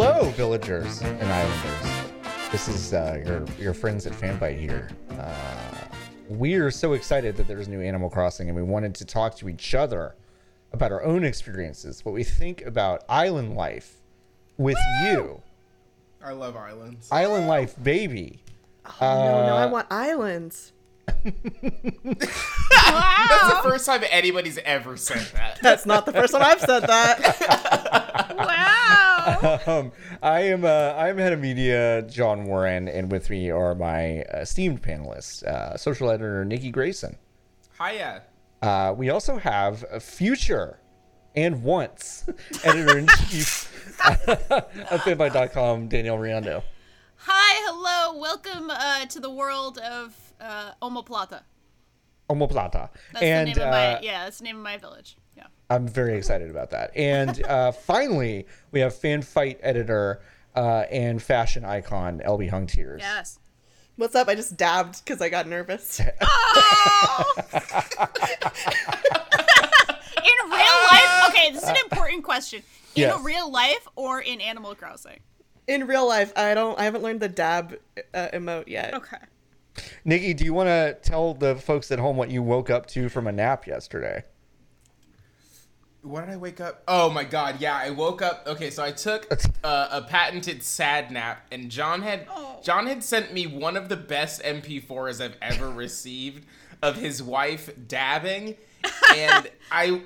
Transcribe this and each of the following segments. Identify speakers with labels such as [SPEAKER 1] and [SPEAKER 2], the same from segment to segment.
[SPEAKER 1] Hello, villagers and islanders. This is uh, your your friends at Fanbyte here. Uh, we're so excited that there's new Animal Crossing, and we wanted to talk to each other about our own experiences, what we think about island life with you.
[SPEAKER 2] I love islands.
[SPEAKER 1] Island life, baby.
[SPEAKER 3] Oh, no, no, I
[SPEAKER 1] Uh,
[SPEAKER 3] want islands.
[SPEAKER 2] That's the first time anybody's ever said that.
[SPEAKER 3] That's not the first time I've said that.
[SPEAKER 4] Wow.
[SPEAKER 1] um, I am uh, I'm head of media, John Warren, and with me are my esteemed panelists, uh, social editor Nikki Grayson.
[SPEAKER 2] Hiya.
[SPEAKER 1] Uh, we also have a future and once editor in chief of fanbyte.com, Danielle Riendeau.
[SPEAKER 4] Hi, hello, welcome uh, to the world of uh, Omoplata.
[SPEAKER 1] Omoplata.
[SPEAKER 4] That's
[SPEAKER 1] and
[SPEAKER 4] the name of my
[SPEAKER 1] uh,
[SPEAKER 4] yeah, that's the name of my village. Yeah.
[SPEAKER 1] I'm very excited about that. And uh, finally, we have Fanbyte editor uh, and fashion icon LB Hunktears.
[SPEAKER 4] Yes.
[SPEAKER 3] What's up? I just dabbed because I got nervous.
[SPEAKER 4] In real life, okay, this is an important question. In
[SPEAKER 1] Yes.
[SPEAKER 4] real life or in Animal Crossing?
[SPEAKER 3] In real life, I don't. I haven't learned the dab uh, emote yet.
[SPEAKER 4] Okay.
[SPEAKER 1] Nikki, do you want to tell the folks at home what you woke up to from a nap yesterday?
[SPEAKER 2] What did I wake up? Oh my god, yeah, I woke up. Okay, so I took uh, a patented sad nap, and John had
[SPEAKER 4] Oh.
[SPEAKER 2] John had sent me one of the best MP4s I've ever received of his wife dabbing, and I.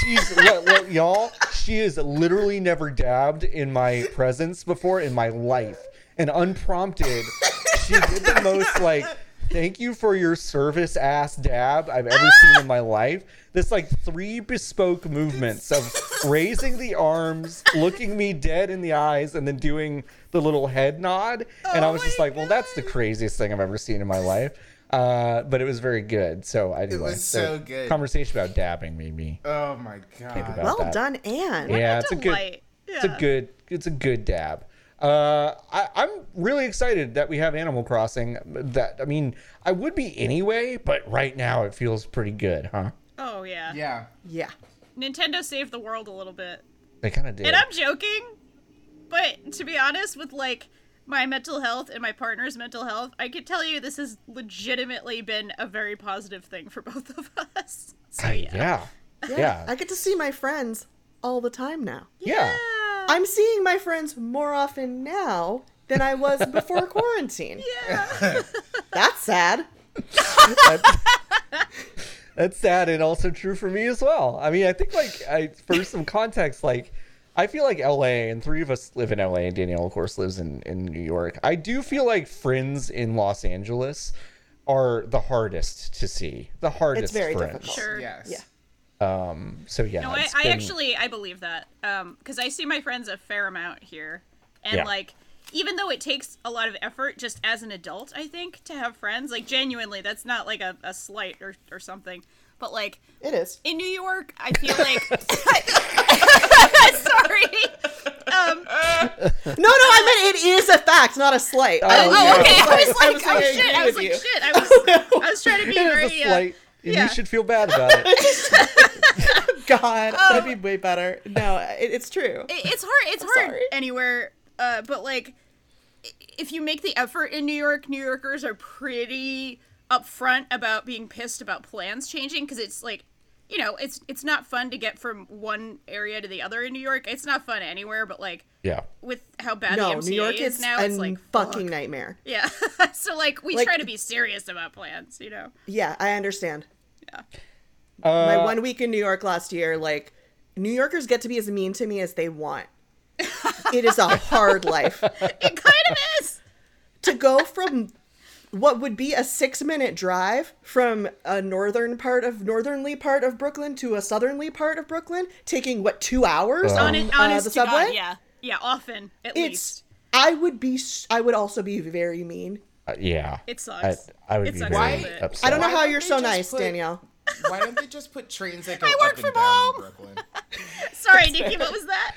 [SPEAKER 1] She's what, what, y'all. She has literally never dabbed in my presence before in my life, and unprompted, she did the most like. Thank you for your service ass dab I've ever seen in my life. This like three bespoke movements of raising the arms, looking me dead in the eyes, and then doing the little head nod. And I
[SPEAKER 4] Oh
[SPEAKER 1] was just like, well, that's the craziest thing I've ever seen in my life. Uh, but it was very good. So anyway,
[SPEAKER 2] was so good.
[SPEAKER 1] Conversation about dabbing made me
[SPEAKER 2] Oh my
[SPEAKER 1] about
[SPEAKER 2] god.
[SPEAKER 3] Well
[SPEAKER 1] that.
[SPEAKER 3] done, Anne.
[SPEAKER 1] yeah, it's a good,
[SPEAKER 4] delight.
[SPEAKER 1] it's a good, it's a good dab. Uh, I, I'm really excited that we have Animal Crossing. That I mean, I would be anyway, but right now it feels pretty good, huh?
[SPEAKER 4] Oh yeah.
[SPEAKER 2] Yeah.
[SPEAKER 3] Yeah.
[SPEAKER 4] Nintendo saved the world a little bit.
[SPEAKER 1] They kind of did.
[SPEAKER 4] And I'm joking, but to be honest, with like my mental health and my partner's mental health, I can tell you this has legitimately been a very positive thing for both of us. So
[SPEAKER 1] I-
[SPEAKER 4] yeah.
[SPEAKER 1] yeah,
[SPEAKER 3] yeah,
[SPEAKER 1] yeah,
[SPEAKER 3] I get to see my friends all the time now.
[SPEAKER 1] yeah.
[SPEAKER 3] I'm seeing my friends more often now than I was before quarantine.
[SPEAKER 4] Yeah.
[SPEAKER 3] That's sad.
[SPEAKER 1] That's sad and also true for me as well. I mean, I think like I for some context, like I feel like LA and three of us live in LA and Danielle of course lives in, in New York. I do feel like friends in Los Angeles are the hardest to see. The hardest
[SPEAKER 3] It's very
[SPEAKER 1] friends.
[SPEAKER 3] difficult.
[SPEAKER 4] Sure.
[SPEAKER 2] Yes.
[SPEAKER 3] Yeah.
[SPEAKER 1] Um so yeah.
[SPEAKER 4] No, I,
[SPEAKER 1] it's
[SPEAKER 4] I
[SPEAKER 1] been-
[SPEAKER 4] actually I believe that um because I see my friends a fair amount here, and
[SPEAKER 1] Yeah.
[SPEAKER 4] like even though it takes a lot of effort just as an adult, I think to have friends like genuinely that's not like a, a slight or or something, but like
[SPEAKER 3] It is.
[SPEAKER 4] in New York, I feel like sorry. Um,
[SPEAKER 3] No, no, I meant it is a fact, not a slight. I
[SPEAKER 1] Oh,
[SPEAKER 3] was-
[SPEAKER 4] oh, okay.
[SPEAKER 3] I
[SPEAKER 4] I was
[SPEAKER 3] was
[SPEAKER 4] like,
[SPEAKER 3] like,
[SPEAKER 4] oh shit. I was like,
[SPEAKER 3] you.
[SPEAKER 4] shit. I was, I was trying to be
[SPEAKER 1] It is
[SPEAKER 4] very.
[SPEAKER 1] a
[SPEAKER 4] Uh,
[SPEAKER 1] slight. and
[SPEAKER 4] yeah.
[SPEAKER 1] You should feel bad about it.
[SPEAKER 3] God, that'd be way better. No, it, it's true.
[SPEAKER 4] it- it's hard. It's hard
[SPEAKER 3] sorry.
[SPEAKER 4] anywhere. Uh, but like, if you make the effort in New York, New Yorkers are pretty upfront about being pissed about plans changing because it's like, you know, it's it's not fun to get from one area to the other in New York. It's not fun anywhere, but like
[SPEAKER 1] Yeah.
[SPEAKER 4] with how bad
[SPEAKER 3] no,
[SPEAKER 4] the MTA
[SPEAKER 3] New York
[SPEAKER 4] is
[SPEAKER 3] is
[SPEAKER 4] now,
[SPEAKER 3] a
[SPEAKER 4] it's like
[SPEAKER 3] fucking
[SPEAKER 4] fuck.
[SPEAKER 3] nightmare.
[SPEAKER 4] Yeah. so like we
[SPEAKER 3] Like-
[SPEAKER 4] try to be serious about plans, you know.
[SPEAKER 3] Yeah, I understand.
[SPEAKER 4] Yeah.
[SPEAKER 3] My
[SPEAKER 1] Uh,
[SPEAKER 3] one week in New York last year, like New Yorkers get to be as mean to me as they want. it is a hard life
[SPEAKER 4] It kind of is.
[SPEAKER 3] to go from what would be a six minute drive from a northern part of northernly part of Brooklyn to a southerly part of Brooklyn, taking what two hours on,
[SPEAKER 4] On it,
[SPEAKER 3] uh, the subway.
[SPEAKER 4] God, yeah. Yeah, often at
[SPEAKER 3] It's
[SPEAKER 4] least.
[SPEAKER 3] I would be I would also be very mean.
[SPEAKER 1] Uh, yeah.
[SPEAKER 4] It
[SPEAKER 1] I,
[SPEAKER 4] sucks.
[SPEAKER 1] I would
[SPEAKER 4] It
[SPEAKER 1] be
[SPEAKER 4] sucks
[SPEAKER 1] very
[SPEAKER 4] a little bit.
[SPEAKER 1] upset.
[SPEAKER 3] I don't know how you're so nice,
[SPEAKER 2] put-
[SPEAKER 3] Danielle.
[SPEAKER 2] Why don't they just put trains that go
[SPEAKER 4] I
[SPEAKER 2] up
[SPEAKER 4] work
[SPEAKER 2] and down
[SPEAKER 4] home.
[SPEAKER 2] in Brooklyn?
[SPEAKER 4] Sorry, Nikki, what was that?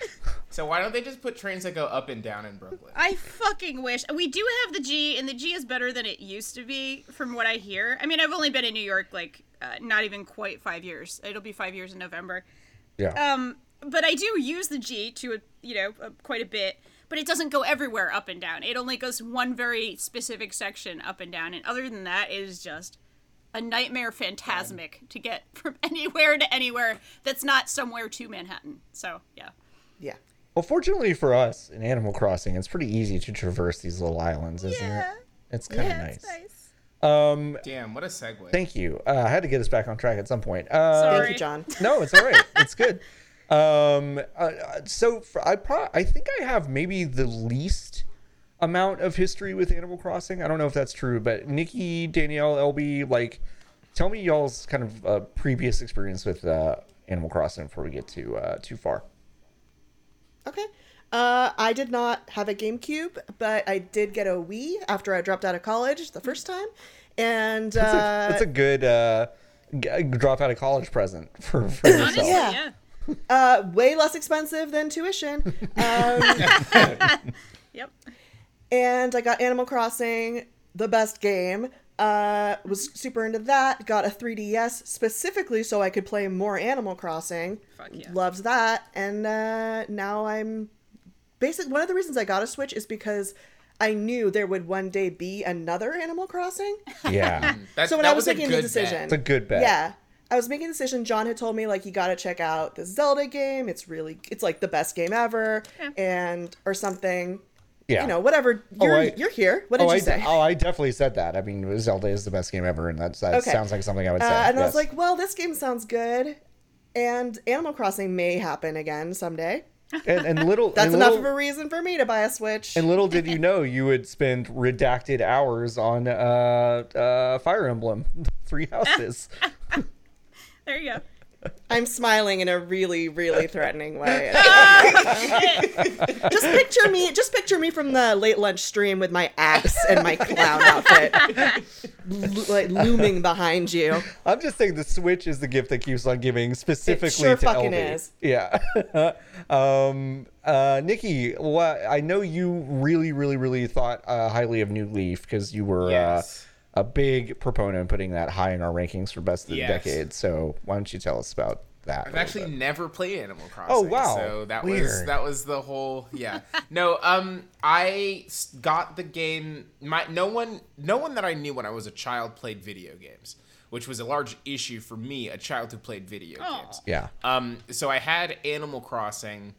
[SPEAKER 2] So why don't they just put trains that go up and down in Brooklyn?
[SPEAKER 4] I fucking wish. We do have the G, and the G is better than it used to be, from what I hear. I mean, I've only been in New York like uh, not even quite five years. It'll be five years in November.
[SPEAKER 1] Yeah.
[SPEAKER 4] Um, but I do use the G to a, you know a, quite a bit. but it doesn't go everywhere up and down. It only goes one very specific section up and down, and other than that, it is just a nightmare phantasmic to get from anywhere to anywhere that's not somewhere to Manhattan. So yeah.
[SPEAKER 3] Yeah.
[SPEAKER 1] Well, fortunately for us in Animal Crossing, it's pretty easy to traverse these little islands, isn't it? It's kind of nice. Um,
[SPEAKER 2] Damn, what a segue.
[SPEAKER 1] thank you. Uh, I had to get us back on track at some point. Uh,
[SPEAKER 4] Sorry.
[SPEAKER 3] Thank you, John.
[SPEAKER 1] no, it's all right. it's good. Um, uh, so for, I pro- I think I have maybe the least amount of history with Animal Crossing. I don't know if that's true, but Nikki, Danielle, LB, like, tell me y'all's kind of uh, previous experience with uh, Animal Crossing before we get too uh, too far.
[SPEAKER 3] Okay. Uh, I did not have a GameCube, but I did get a Wii after I dropped out of college the first time. And
[SPEAKER 1] That's, a,
[SPEAKER 3] uh,
[SPEAKER 1] that's a good uh, g- drop out of college present for, for yourself.
[SPEAKER 4] Honestly,
[SPEAKER 3] Yeah.
[SPEAKER 4] yeah.
[SPEAKER 3] uh, way less expensive than tuition. Um,
[SPEAKER 4] Yep.
[SPEAKER 3] And I got Animal Crossing, the best game. Uh, was super into that. Got a 3DS specifically so I could play more Animal Crossing.
[SPEAKER 4] Fuck yeah.
[SPEAKER 3] Loves that. And uh, now I'm basically One of the reasons I got a Switch is because I knew there would one day be another Animal Crossing.
[SPEAKER 1] Yeah,
[SPEAKER 2] That,
[SPEAKER 3] So when
[SPEAKER 2] that
[SPEAKER 3] I was
[SPEAKER 2] a
[SPEAKER 3] making the decision-
[SPEAKER 2] bet.
[SPEAKER 1] it's a good bet.
[SPEAKER 3] Yeah. I was making a decision. John had told me like you got to check out the Zelda game. It's really it's like the best game ever,
[SPEAKER 4] Yeah.
[SPEAKER 3] and or something.
[SPEAKER 1] Yeah.
[SPEAKER 3] You know, whatever.
[SPEAKER 1] Oh,
[SPEAKER 3] You're
[SPEAKER 1] I-
[SPEAKER 3] you're here. What did
[SPEAKER 1] oh,
[SPEAKER 3] you
[SPEAKER 1] I,
[SPEAKER 3] say?
[SPEAKER 1] oh, I definitely said that. I mean, Zelda is the best game ever, and that, that
[SPEAKER 3] Okay.
[SPEAKER 1] sounds like something I would
[SPEAKER 3] Uh,
[SPEAKER 1] say.
[SPEAKER 3] and I was like, well, this game sounds good, and Animal Crossing may happen again someday.
[SPEAKER 1] and, and little
[SPEAKER 3] That's
[SPEAKER 1] and
[SPEAKER 3] enough
[SPEAKER 1] little,
[SPEAKER 3] of a reason for me to buy a Switch.
[SPEAKER 1] And little did you know, you would spend redacted hours on uh, uh, Fire Emblem, Three Houses.
[SPEAKER 4] There you go.
[SPEAKER 3] I'm smiling in a really, really threatening way. just picture me, just picture me from the late lunch stream with my axe and my clown outfit, lo- like looming behind you.
[SPEAKER 1] I'm just saying the Switch is the gift that keeps on giving, specifically
[SPEAKER 3] sure
[SPEAKER 1] to
[SPEAKER 3] fucking
[SPEAKER 1] LB.
[SPEAKER 3] is.
[SPEAKER 1] Yeah. um, uh, Nikki, what I know you really, really, really thought uh, highly of New Leaf because you were
[SPEAKER 2] Yes.
[SPEAKER 1] uh, a big proponent of putting that high in our rankings for best of the
[SPEAKER 2] Yes.
[SPEAKER 1] decade. So why don't you tell us about that?
[SPEAKER 2] I've actually
[SPEAKER 1] bit?
[SPEAKER 2] never played Animal Crossing.
[SPEAKER 1] Oh, wow.
[SPEAKER 2] So that was that was the whole yeah. No, um, I got the game. My no one no one that I knew when I was a child played video games, which was a large issue for me, a child who played video
[SPEAKER 4] Aw.
[SPEAKER 2] games.
[SPEAKER 1] Yeah.
[SPEAKER 2] Um, so I had Animal Crossing,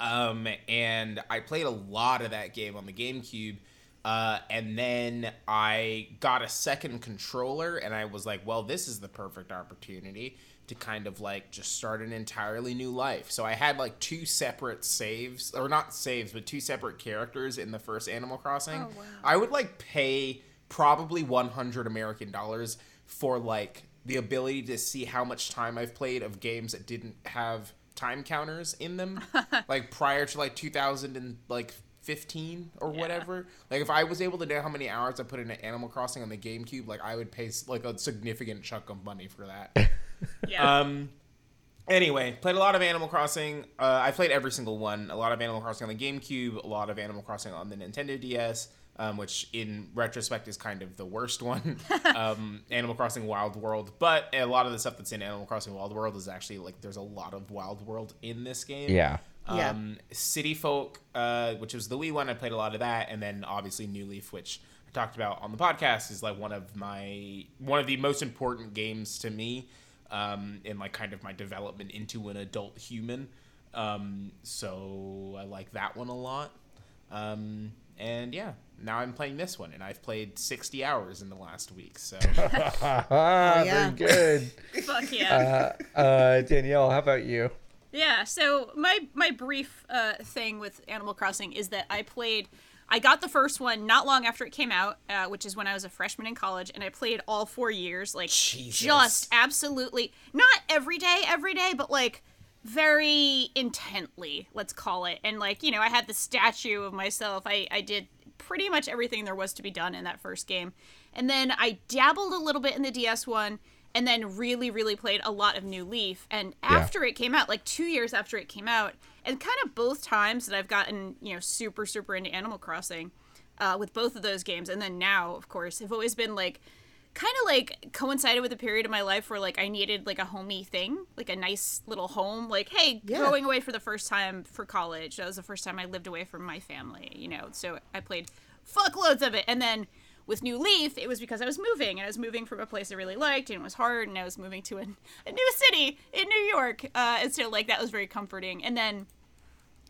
[SPEAKER 2] um, and I played a lot of that game on the GameCube. Uh, and then I got a second controller, and I was like, well, this is the perfect opportunity to kind of like just start an entirely new life. So I had like two separate saves, or not saves, but two separate characters in the first Animal Crossing.
[SPEAKER 4] Oh, wow.
[SPEAKER 2] I would like pay probably 100 American dollars for like the ability to see how much time I've played of games that didn't have time counters in them, like prior to like 2000 and like 15 or whatever. Like if I was able to know how many hours I put into Animal Crossing on the GameCube, like I would pay like a significant chunk of money for that.
[SPEAKER 4] Yeah.
[SPEAKER 2] Um. Anyway, played a lot of Animal Crossing. Uh, I played every single one. A lot of Animal Crossing on the GameCube. A lot of Animal Crossing on the Nintendo DS. Um, which, in retrospect, is kind of the worst one. um, Animal Crossing Wild World, but a lot of the stuff that's in Animal Crossing Wild World is actually like there's a lot of Wild World in this game.
[SPEAKER 1] Yeah.
[SPEAKER 3] Yeah.
[SPEAKER 2] Um, City Folk, uh, which was the Wii one, I played a lot of that, and then obviously New Leaf, which I talked about on the podcast, is like one of my one of the most important games to me um, in like kind of my development into an adult human. Um, so I like that one a lot. Um, and yeah, now I'm playing this one, and I've played 60 hours in the last week. So
[SPEAKER 1] Ah,
[SPEAKER 3] yeah.
[SPEAKER 1] very good.
[SPEAKER 4] Fuck yeah.
[SPEAKER 1] uh, uh, Danielle, how about you?
[SPEAKER 4] Yeah, so my my brief uh, thing with Animal Crossing is that I played. I got the first one not long after it came out, uh, which is when I was a freshman in college, and I played all four years, like
[SPEAKER 2] Jesus.
[SPEAKER 4] just absolutely not every day, every day, but like very intently, let's call it. And like you know, I had the statue of myself. I I did pretty much everything there was to be done in that first game, and then I dabbled a little bit in the DS one and then really really played a lot of new leaf and after it came out like two years after it came out and kind of both times that i've gotten you know super super into animal crossing uh, with both of those games and then now of course have always been like kind of like coincided with a period of my life where like I needed like a homey thing, like a nice little home. Like, hey,
[SPEAKER 3] Yeah.
[SPEAKER 4] going away for the first time for college. That was the first time I lived away from my family, you know. So I played fuckloads of it, and then with New Leaf, it was because I was moving, and I was moving from a place I really liked, and it was hard, and I was moving to a, a new city in New York, uh, and so like that was very comforting. And then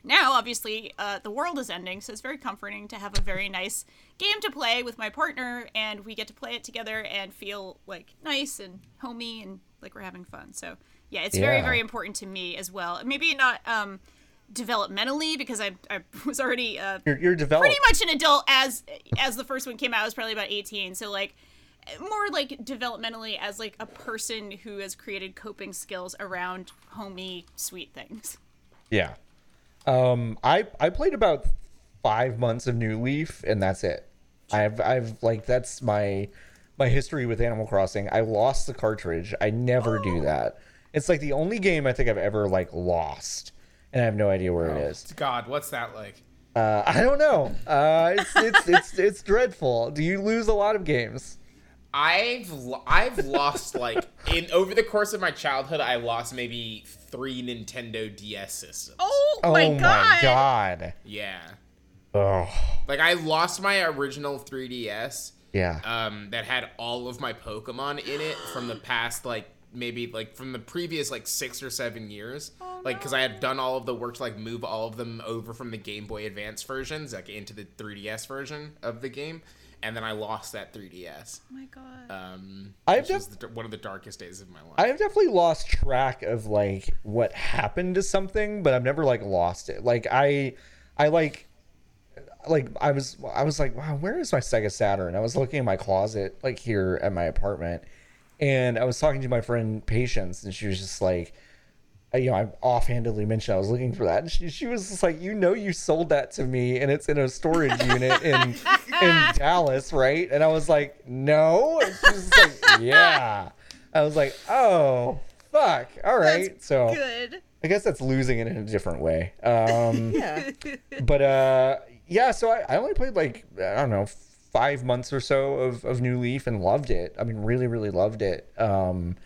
[SPEAKER 4] now obviously uh, the world is ending so it's very comforting to have a very nice game to play with my partner and we get to play it together and feel like nice and homey and like we're having fun. So yeah it's very very important to me as well. Maybe not um developmentally because i, I was already uh,
[SPEAKER 1] You're, you're developed.
[SPEAKER 4] pretty much an adult as as the first one came out I was probably about 18 so like more like developmentally as like a person who has created coping skills around homey sweet things
[SPEAKER 1] Yeah. Um, I I played about five months of New Leaf, and that's it. I've I've like that's my my history with Animal Crossing. I lost the cartridge. I never do that. It's like the only game I think I've ever like lost, and I have no idea where it is.
[SPEAKER 2] God, what's that like?
[SPEAKER 1] Uh, I don't know. Uh, it's it's it's it's dreadful. Do you lose a lot of games?
[SPEAKER 2] I've I've lost like in over the course of my childhood, I lost maybe three Nintendo DS systems.
[SPEAKER 4] oh,
[SPEAKER 1] Oh
[SPEAKER 4] my god Oh
[SPEAKER 1] my god.
[SPEAKER 2] Yeah,
[SPEAKER 1] Oh
[SPEAKER 2] like I lost my original 3DS.
[SPEAKER 1] yeah.
[SPEAKER 2] um, that had all of my Pokemon in it from the past, like maybe like from the previous like six or seven years. like because I had done all of the work to like move all of them over from the Game Boy Advance versions like into the 3DS version of the game, and then I lost that 3DS.
[SPEAKER 4] oh my god
[SPEAKER 2] Um,
[SPEAKER 1] I've
[SPEAKER 2] just
[SPEAKER 1] def-
[SPEAKER 2] one of the darkest days of my life.
[SPEAKER 1] I've definitely lost track of like what happened to something, but I've never like lost it. Like I, I like, like I was, I was like, wow, where is my Sega Saturn? I was looking in my closet, like here at my apartment, and I was talking to my friend Patience, and she was just like, you know, I offhandedly mentioned I was looking for that, and she, she was just like, you know, you sold that to me, and it's in a storage unit in in Dallas, right? And I was like, no, and she was like, yeah. I was like, oh, fuck, all right. so
[SPEAKER 4] good
[SPEAKER 1] I guess that's losing it in a different way. Um,
[SPEAKER 3] Yeah.
[SPEAKER 1] but uh, yeah, so I, I only played like I don't know five months or so of, of New Leaf and loved it. I mean, really, really loved it. Um,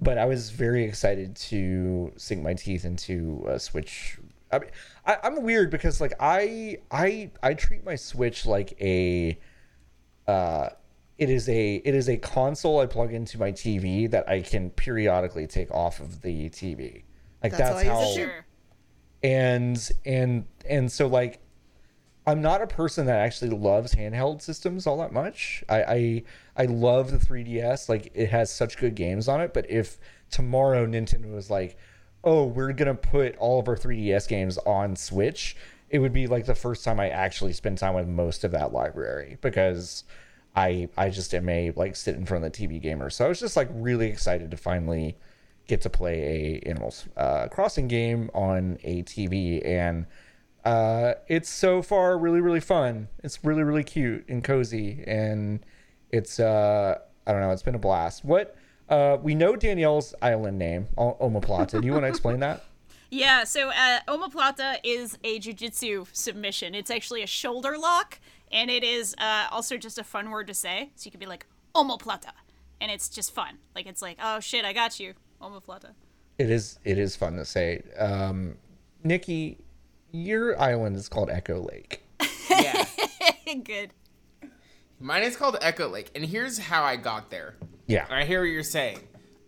[SPEAKER 1] but I was very excited to sink my teeth into a Switch. I mean, I, I'm weird because like I I I treat my Switch like a uh, it is a it is a console I plug into my TV that I can periodically take off of the TV. Like
[SPEAKER 3] That's
[SPEAKER 1] that's,
[SPEAKER 3] how I use
[SPEAKER 1] how
[SPEAKER 3] it too.
[SPEAKER 4] sure
[SPEAKER 1] and and and so like i'm not a person that actually loves handheld systems all that much. I i, I love the 3ds like it has such good games on it but if tomorrow nintendo was like oh we're gonna put all of our 3ds games on switch it would be like the first time i actually spend time with most of that library because i i just am a like sit in front of the tv gamer. So i was just like really excited to finally get to play a Animals uh, Crossing game on a TV, and uh, it's so far really really fun. It's really really cute and cozy, and it's uh, I don't know, it's been a blast. What uh, we know Danielle's island name, Omoplata. Do you want to explain that?
[SPEAKER 4] Yeah, so uh, omoplata is a jujitsu submission. It's actually a shoulder lock, and it is uh, also just a fun word to say. So you could be like omoplata, and it's just fun. Like it's like, oh shit, I got you, omoplata.
[SPEAKER 1] It is it is fun to say. Um, Nikki, your island is called Echo Lake.
[SPEAKER 2] yeah,
[SPEAKER 4] Good.
[SPEAKER 2] mine is called Echo Lake, and here's how I got there.
[SPEAKER 1] Yeah.
[SPEAKER 2] I hear what you're saying.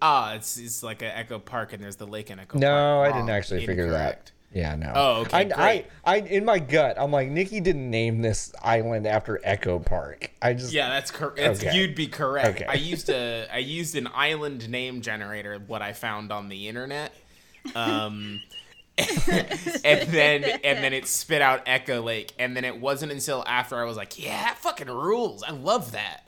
[SPEAKER 2] Ah, it's it's like an Echo Park, and there's the lake in Echo
[SPEAKER 1] No,
[SPEAKER 2] Park.
[SPEAKER 1] I didn't
[SPEAKER 2] Wrong.
[SPEAKER 1] actually figure
[SPEAKER 2] Incorrect.
[SPEAKER 1] that. Yeah, no.
[SPEAKER 2] Oh, okay,
[SPEAKER 1] I,
[SPEAKER 2] great.
[SPEAKER 1] I, I, in my gut, I'm like, Nikki didn't name this island after Echo Park. I just,
[SPEAKER 2] Yeah, that's correct.
[SPEAKER 1] Okay.
[SPEAKER 2] You'd be correct.
[SPEAKER 1] Okay.
[SPEAKER 2] I used a I used an island name generator, what I found on the internet, um, and then and then it spit out Echo Lake, and then it wasn't until after I was like, yeah, that fucking rules. I love that.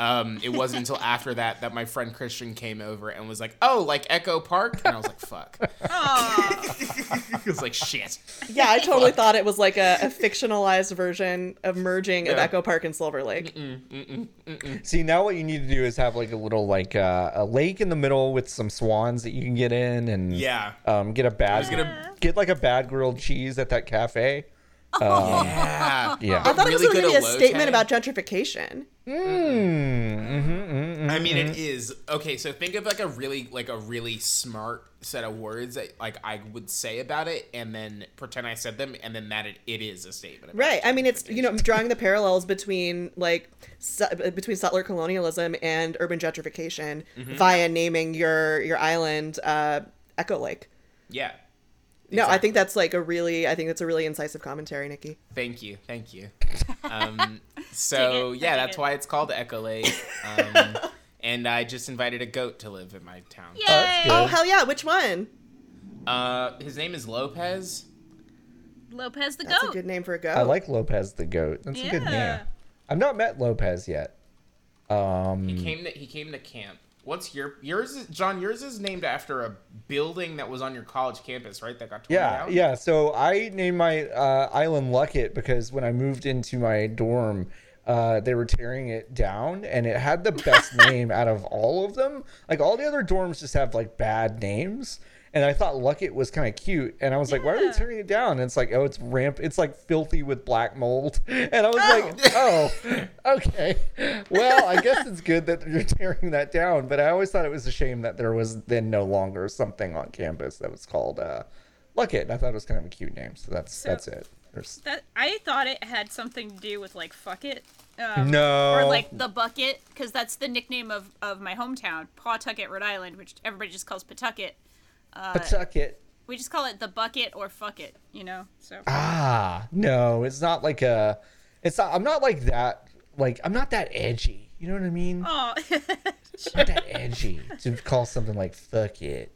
[SPEAKER 2] Um, it wasn't until after that that my friend Christian came over and was like, "Oh, like Echo Park," and I was like, "Fuck." I was like, "Shit."
[SPEAKER 3] Yeah, I totally thought it was like a, a fictionalized version of merging of
[SPEAKER 2] Yeah.
[SPEAKER 3] Echo Park and Silver Lake.
[SPEAKER 1] see, now what you need to do is have like a little, like, uh, a lake in the middle with some swans that you can get in and,
[SPEAKER 2] Yeah.
[SPEAKER 1] um, get a bad,
[SPEAKER 2] gonna-
[SPEAKER 1] get like a bad grilled cheese at that cafe.
[SPEAKER 2] Yeah.
[SPEAKER 1] Yeah.
[SPEAKER 3] I thought it was going to be a statement
[SPEAKER 2] tag.
[SPEAKER 3] about gentrification.
[SPEAKER 1] Mm,
[SPEAKER 2] I mean,
[SPEAKER 1] Mm-hmm.
[SPEAKER 2] it is okay. So think of like a really like a really smart set of words that like I would say about it, and then pretend I said them, and then that it, it is a statement. About
[SPEAKER 3] Right. I mean, it's you know drawing the parallels between like se- between settler colonialism and urban gentrification
[SPEAKER 2] Mm-hmm.
[SPEAKER 3] via naming your your island uh, Echo Lake.
[SPEAKER 2] Yeah.
[SPEAKER 3] No, I think that's like a really I think that's a really incisive commentary, Nikki.
[SPEAKER 2] Thank you, thank you. Um, so
[SPEAKER 4] it,
[SPEAKER 2] yeah, that's
[SPEAKER 4] it.
[SPEAKER 2] why it's called Echo Lake. Um, and I just invited a goat to live in my town.
[SPEAKER 4] Yay!
[SPEAKER 3] Oh hell yeah! Which one?
[SPEAKER 2] Uh, his name is Lopez.
[SPEAKER 4] Lopez the
[SPEAKER 3] That's
[SPEAKER 4] goat.
[SPEAKER 3] That's a good name for a goat.
[SPEAKER 1] I like Lopez the goat. That's a good name. I've not met Lopez yet. Um,
[SPEAKER 2] He came to he came to camp. What's your yours? Is, John, yours is named after a building that was on your college campus, right? That got torn
[SPEAKER 1] yeah,
[SPEAKER 2] down.
[SPEAKER 1] yeah. So I named my uh, island Luckett because when I moved into my dorm, uh, they were tearing it down, and it had the best name out of all of them. Like all the other dorms just have like bad names. And I thought Luckett was kind of cute, and I was like, "Why are they
[SPEAKER 4] Yeah.
[SPEAKER 1] tearing it down?" And it's like, "Oh, it's ramp. It's like filthy with black mold." And I was like, "Oh, okay. Well, I guess it's good that you're tearing that down." But I always thought it was a shame that there was then no longer something on campus that was called uh, Luckett. I thought it was kind of a cute name, so that's
[SPEAKER 4] So-
[SPEAKER 1] that's it. There's,
[SPEAKER 4] That I thought it had something to do with like fuck it. Um,
[SPEAKER 1] No.
[SPEAKER 4] Or like the bucket, because that's the nickname of, of my hometown, Pawtucket, Rhode Island, which everybody just calls Pawtucket.
[SPEAKER 1] Pawtucket.
[SPEAKER 4] We just call it the bucket or fuck it, you know. So
[SPEAKER 1] Ah, no, it's not like a. It's not. I'm not like that. Like I'm not that edgy. You know what I mean?
[SPEAKER 4] oh,
[SPEAKER 1] not that edgy to call something like fuck it.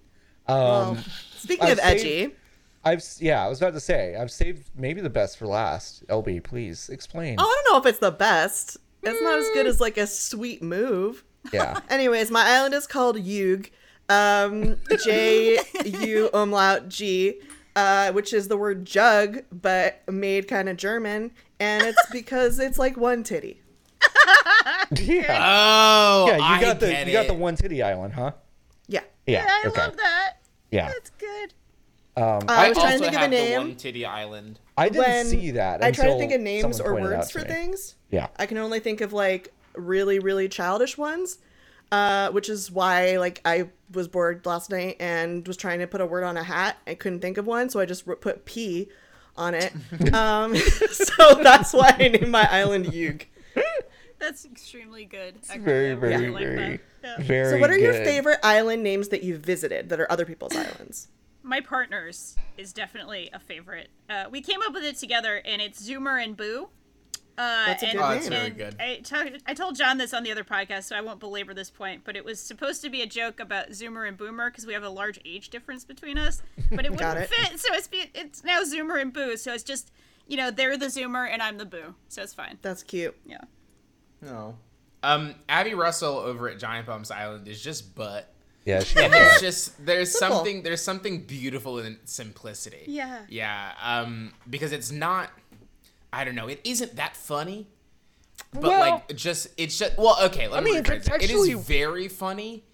[SPEAKER 1] Um,
[SPEAKER 3] Well, speaking
[SPEAKER 1] I've
[SPEAKER 3] of
[SPEAKER 1] saved-
[SPEAKER 3] edgy,
[SPEAKER 1] I've yeah, I was about to say I've saved maybe the best for last. LB, please explain.
[SPEAKER 3] oh, I don't know if it's the best. It's not as good as like a sweet move.
[SPEAKER 1] Yeah,
[SPEAKER 3] Anyways, my island is called Yug, um, J U umlaut G, uh, which is the word jug, but made kind of German, and it's because it's like one titty.
[SPEAKER 1] yeah,
[SPEAKER 2] Oh,
[SPEAKER 1] yeah. You
[SPEAKER 2] I
[SPEAKER 1] got the
[SPEAKER 2] get
[SPEAKER 1] you got the one titty island, huh?
[SPEAKER 3] Yeah.
[SPEAKER 1] Yeah.
[SPEAKER 4] I
[SPEAKER 1] okay.
[SPEAKER 4] love that.
[SPEAKER 1] Yeah.
[SPEAKER 4] That's good.
[SPEAKER 1] Um,
[SPEAKER 3] I
[SPEAKER 2] I
[SPEAKER 3] was trying to
[SPEAKER 2] also
[SPEAKER 3] think of a
[SPEAKER 2] have the
[SPEAKER 3] name.
[SPEAKER 2] one titty island.
[SPEAKER 1] I didn't
[SPEAKER 3] when
[SPEAKER 1] see that.
[SPEAKER 3] I try to think of names or words for
[SPEAKER 1] me.
[SPEAKER 3] things.
[SPEAKER 1] Yeah.
[SPEAKER 3] I can only think of like really, really childish ones, uh, which is why like I was bored last night and was trying to put a word on a hat. I couldn't think of one, so I just put P on it. um, so that's why I named my island Yug.
[SPEAKER 4] That's extremely good. Actually,
[SPEAKER 1] Very, very,
[SPEAKER 4] really like
[SPEAKER 1] very,
[SPEAKER 4] that. Yeah.
[SPEAKER 1] very.
[SPEAKER 3] So, what are your favorite island names that you've visited that are other people's islands?
[SPEAKER 4] My partner's is definitely a favorite. Uh, we came up with it together, and it's Zoomer and Boo. Uh,
[SPEAKER 3] That's a
[SPEAKER 4] and,
[SPEAKER 3] good
[SPEAKER 2] Oh, that's
[SPEAKER 3] name.
[SPEAKER 2] very
[SPEAKER 4] and
[SPEAKER 2] good.
[SPEAKER 4] I, talked- I told John this on the other podcast, so I won't belabor this point. But it was supposed to be a joke about Zoomer and Boomer because we have a large age difference between us. But it wouldn't
[SPEAKER 3] it.
[SPEAKER 4] fit, so it's be, it's now Zoomer and Boo. So it's just you know they're the Zoomer and I'm the Boo, so it's fine.
[SPEAKER 3] That's cute.
[SPEAKER 4] Yeah.
[SPEAKER 2] No. Um, Abby Russell over at Giant Bomb's Island is just butt.
[SPEAKER 1] Yeah, she
[SPEAKER 2] And it's just there's
[SPEAKER 3] Simple.
[SPEAKER 2] something there's something beautiful in simplicity.
[SPEAKER 4] Yeah.
[SPEAKER 2] Yeah. Um, because it's not. I don't know. It isn't that funny. But
[SPEAKER 1] Well-
[SPEAKER 2] like, just it's just well, okay. Let
[SPEAKER 1] I
[SPEAKER 2] me
[SPEAKER 1] mean,
[SPEAKER 2] rephrase that. It
[SPEAKER 1] contextually-
[SPEAKER 2] is very funny,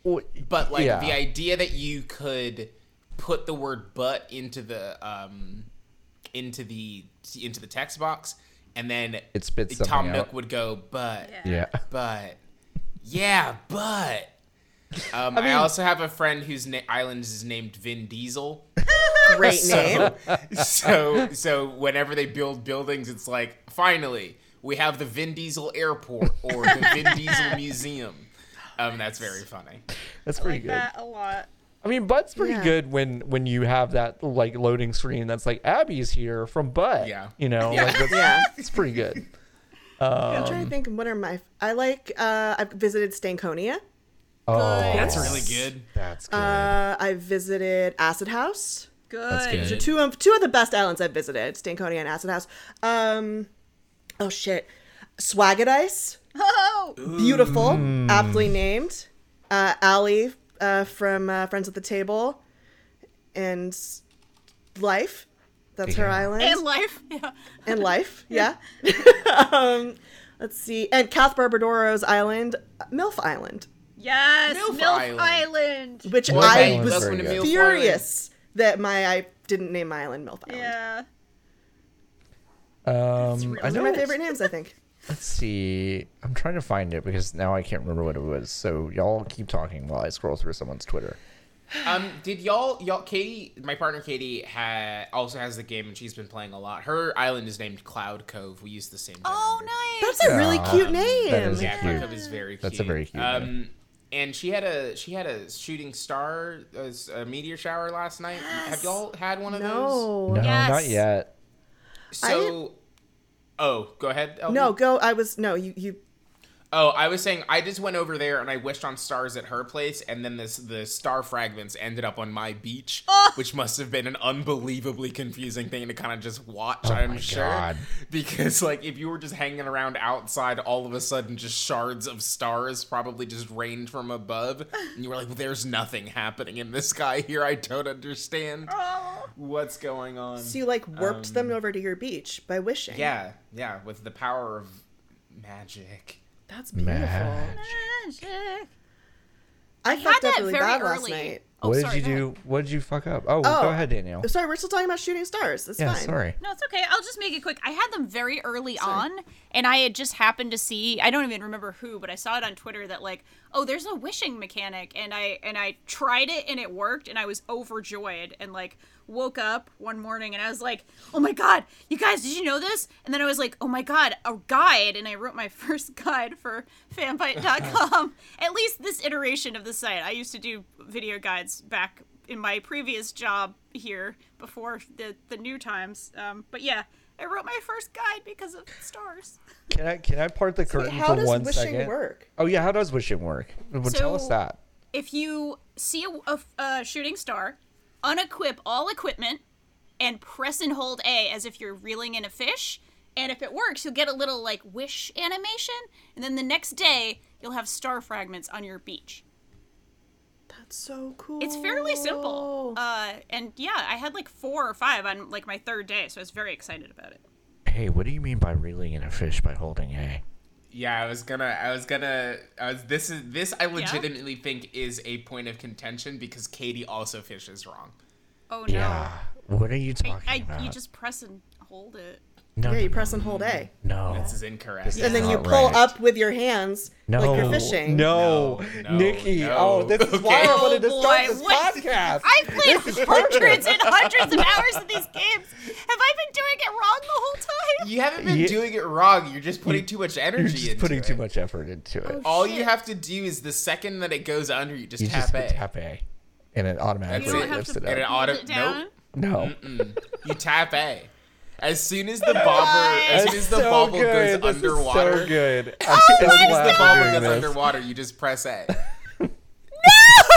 [SPEAKER 2] but like
[SPEAKER 1] yeah.
[SPEAKER 2] the idea that you could put the word "but" into the um into the into the text box, and then
[SPEAKER 1] It spits
[SPEAKER 2] Tom
[SPEAKER 1] something
[SPEAKER 2] Nook
[SPEAKER 1] out.
[SPEAKER 2] would go, "But."
[SPEAKER 4] Yeah.
[SPEAKER 1] Yeah.
[SPEAKER 2] but yeah, but um, I,
[SPEAKER 1] mean-
[SPEAKER 2] also have a friend whose na- island is named Vin Diesel.
[SPEAKER 3] Great name.
[SPEAKER 2] so so whenever they build buildings, it's like finally we have the Vin Diesel Airport or the Vin Diesel Museum. Um, that's very funny.
[SPEAKER 1] That's
[SPEAKER 4] I
[SPEAKER 1] pretty
[SPEAKER 4] like
[SPEAKER 1] good.
[SPEAKER 4] that a lot.
[SPEAKER 1] I mean, Butt's pretty
[SPEAKER 3] Yeah.
[SPEAKER 1] good when when you have that like loading screen that's like Abby's here from Butt.
[SPEAKER 2] Yeah.
[SPEAKER 1] You know,
[SPEAKER 2] Yeah.
[SPEAKER 1] like that's,
[SPEAKER 3] Yeah.
[SPEAKER 1] it's pretty good.
[SPEAKER 3] I'm
[SPEAKER 1] Um,
[SPEAKER 3] trying to think. What are my? I like. Uh, I've visited Stankonia.
[SPEAKER 1] Oh,
[SPEAKER 2] That's really good.
[SPEAKER 1] That's good.
[SPEAKER 3] Uh, I visited Acid House.
[SPEAKER 4] Good.
[SPEAKER 1] good.
[SPEAKER 3] Those are two of two of the best islands I've visited: Stankonia and Acid House. Um, oh shit, Swagadice,
[SPEAKER 4] Oh,
[SPEAKER 3] beautiful, aptly named. Uh, Allie uh, from uh, Friends at the Table, and Life. That's her island.
[SPEAKER 4] and life. Yeah.
[SPEAKER 3] and life. Yeah. um, let's see. And Kath Barbadoro's island, MILF Island,
[SPEAKER 4] Yes,
[SPEAKER 2] Milf
[SPEAKER 4] MILF,
[SPEAKER 2] Island.
[SPEAKER 4] Island.
[SPEAKER 3] which
[SPEAKER 1] MILF
[SPEAKER 3] I
[SPEAKER 1] Island's
[SPEAKER 3] was
[SPEAKER 1] very good.
[SPEAKER 3] Furious that my I didn't name my island MILF Island.
[SPEAKER 4] Yeah.
[SPEAKER 1] Um, I know
[SPEAKER 3] my favorite names, I think.
[SPEAKER 1] Let's see. I'm trying to find it because now I can't remember what it was. So y'all keep talking while I scroll through someone's Twitter.
[SPEAKER 2] Um, did y'all y'all Katie, my partner Katie, ha, also has the game and she's been playing a lot. Her island is named Cloud Cove. We use the same.
[SPEAKER 4] Oh,
[SPEAKER 2] generator.
[SPEAKER 4] nice.
[SPEAKER 3] That's a really
[SPEAKER 1] Yeah.
[SPEAKER 3] cute name.
[SPEAKER 1] That is a
[SPEAKER 2] Yeah,
[SPEAKER 1] cute.
[SPEAKER 2] Cloud Cove is very cute.
[SPEAKER 1] That's a very cute
[SPEAKER 2] Um, and she had a she had a shooting star a, a meteor shower last night. Have y'all had one of those?
[SPEAKER 3] no.
[SPEAKER 1] No,
[SPEAKER 4] Yes.
[SPEAKER 1] not yet.
[SPEAKER 2] So, oh, go ahead. LB.
[SPEAKER 3] No, go. I was no. You you.
[SPEAKER 2] Oh, I was saying I just went over there and I wished on stars at her place, and then this the star fragments ended up on my beach, which must have been an unbelievably confusing thing to kind of just watch. I'm
[SPEAKER 1] Oh
[SPEAKER 2] sure
[SPEAKER 1] God.
[SPEAKER 2] because like if you were just hanging around outside, all of a sudden just shards of stars probably just rained from above, and you were like, well, "There's nothing happening in the sky here. I don't understand what's going on."
[SPEAKER 3] So you like warped them over to your beach by wishing.
[SPEAKER 2] Um, yeah, yeah, with the power of magic.
[SPEAKER 3] That's beautiful.
[SPEAKER 1] Mag-
[SPEAKER 4] Magic.
[SPEAKER 3] I
[SPEAKER 4] had
[SPEAKER 3] fucked up
[SPEAKER 4] that
[SPEAKER 3] really
[SPEAKER 4] very
[SPEAKER 3] bad
[SPEAKER 4] early.
[SPEAKER 3] last night.
[SPEAKER 4] Oh,
[SPEAKER 1] what did you
[SPEAKER 4] go ahead.
[SPEAKER 1] do? What did you fuck up? Oh,
[SPEAKER 3] Oh.
[SPEAKER 1] go ahead, Danielle.
[SPEAKER 3] Sorry, we're still talking about shooting stars. That's
[SPEAKER 1] Yeah,
[SPEAKER 3] fine.
[SPEAKER 1] sorry.
[SPEAKER 4] No, it's okay. I'll just make it quick. I had them very early on, and I had just happened to see. I don't even remember who, but I saw it on Twitter that like, oh, there's a wishing mechanic, and I and I tried it and it worked, and I was overjoyed, and like woke up one morning and I was like, oh my god, you guys, did you know this? And then I was like, oh my god, a guide, and I wrote my first guide for fanbyte.com. At least this iteration of the site. I used to do video guides back in my previous job here before the the new times. Um, but yeah, I wrote my first guide because of stars.
[SPEAKER 1] Can I can I part the
[SPEAKER 3] Wait,
[SPEAKER 1] curtain
[SPEAKER 3] how
[SPEAKER 1] for
[SPEAKER 3] does wishing work?
[SPEAKER 1] Oh yeah, how does wishing work? Well, tell us that.
[SPEAKER 4] If you see a, a- a shooting star, unequip all equipment and press and hold A as if you're reeling in a fish. And if it works, you'll get a little like wish animation, and then the next day you'll have star fragments on your beach.
[SPEAKER 3] That's so cool.
[SPEAKER 4] It's fairly simple. Uh, and yeah, I had like four or five on like my third day, so I was very excited about it.
[SPEAKER 1] Hey, what do you mean by reeling in a fish by holding a?
[SPEAKER 2] Yeah, I was gonna, I was gonna, I was. This is this. I legitimately think is a point of contention because Katie also fishes wrong.
[SPEAKER 4] Oh no.
[SPEAKER 1] Yeah. What are you
[SPEAKER 4] I,
[SPEAKER 1] talking
[SPEAKER 4] I,
[SPEAKER 1] about?
[SPEAKER 4] you just press and hold it.
[SPEAKER 1] No,
[SPEAKER 3] yeah, you
[SPEAKER 1] no,
[SPEAKER 3] press and hold A.
[SPEAKER 1] No.
[SPEAKER 2] This is incorrect.
[SPEAKER 1] This
[SPEAKER 3] And then you pull
[SPEAKER 1] right.
[SPEAKER 3] up with your hands
[SPEAKER 1] no,
[SPEAKER 3] like you're fishing.
[SPEAKER 1] No,
[SPEAKER 2] No, no,
[SPEAKER 1] Nikki.
[SPEAKER 2] no.
[SPEAKER 1] Oh, this is why I
[SPEAKER 2] Okay.
[SPEAKER 1] wanted to
[SPEAKER 4] Oh,
[SPEAKER 1] start
[SPEAKER 4] boy,
[SPEAKER 1] this
[SPEAKER 4] what-
[SPEAKER 1] podcast.
[SPEAKER 4] I played
[SPEAKER 1] This is
[SPEAKER 4] hundreds and hundreds of hours of these games. Have I been doing it wrong the whole time?
[SPEAKER 2] You haven't been
[SPEAKER 1] Yeah.
[SPEAKER 2] doing it wrong. You're just putting too much energy
[SPEAKER 1] You're just
[SPEAKER 2] into
[SPEAKER 1] putting
[SPEAKER 2] it.
[SPEAKER 1] too much effort into it.
[SPEAKER 2] All
[SPEAKER 4] Shit.
[SPEAKER 2] you have to do is the second that it goes under, you just
[SPEAKER 1] you
[SPEAKER 2] tap
[SPEAKER 1] just
[SPEAKER 2] A.
[SPEAKER 1] hit tap A, and it automatically
[SPEAKER 4] You don't have
[SPEAKER 1] lifts
[SPEAKER 4] to
[SPEAKER 1] it
[SPEAKER 2] And it auto.
[SPEAKER 4] Hold it down.
[SPEAKER 2] Nope.
[SPEAKER 1] No.
[SPEAKER 2] Mm. You tap A. As soon as the bobber, as soon as the
[SPEAKER 1] so
[SPEAKER 2] bobble
[SPEAKER 1] good.
[SPEAKER 2] goes
[SPEAKER 1] This is
[SPEAKER 2] underwater,
[SPEAKER 1] so good. I'm
[SPEAKER 2] as
[SPEAKER 1] so
[SPEAKER 2] soon as the
[SPEAKER 1] you're
[SPEAKER 2] bobble goes
[SPEAKER 1] this.
[SPEAKER 2] underwater, you just press A. No,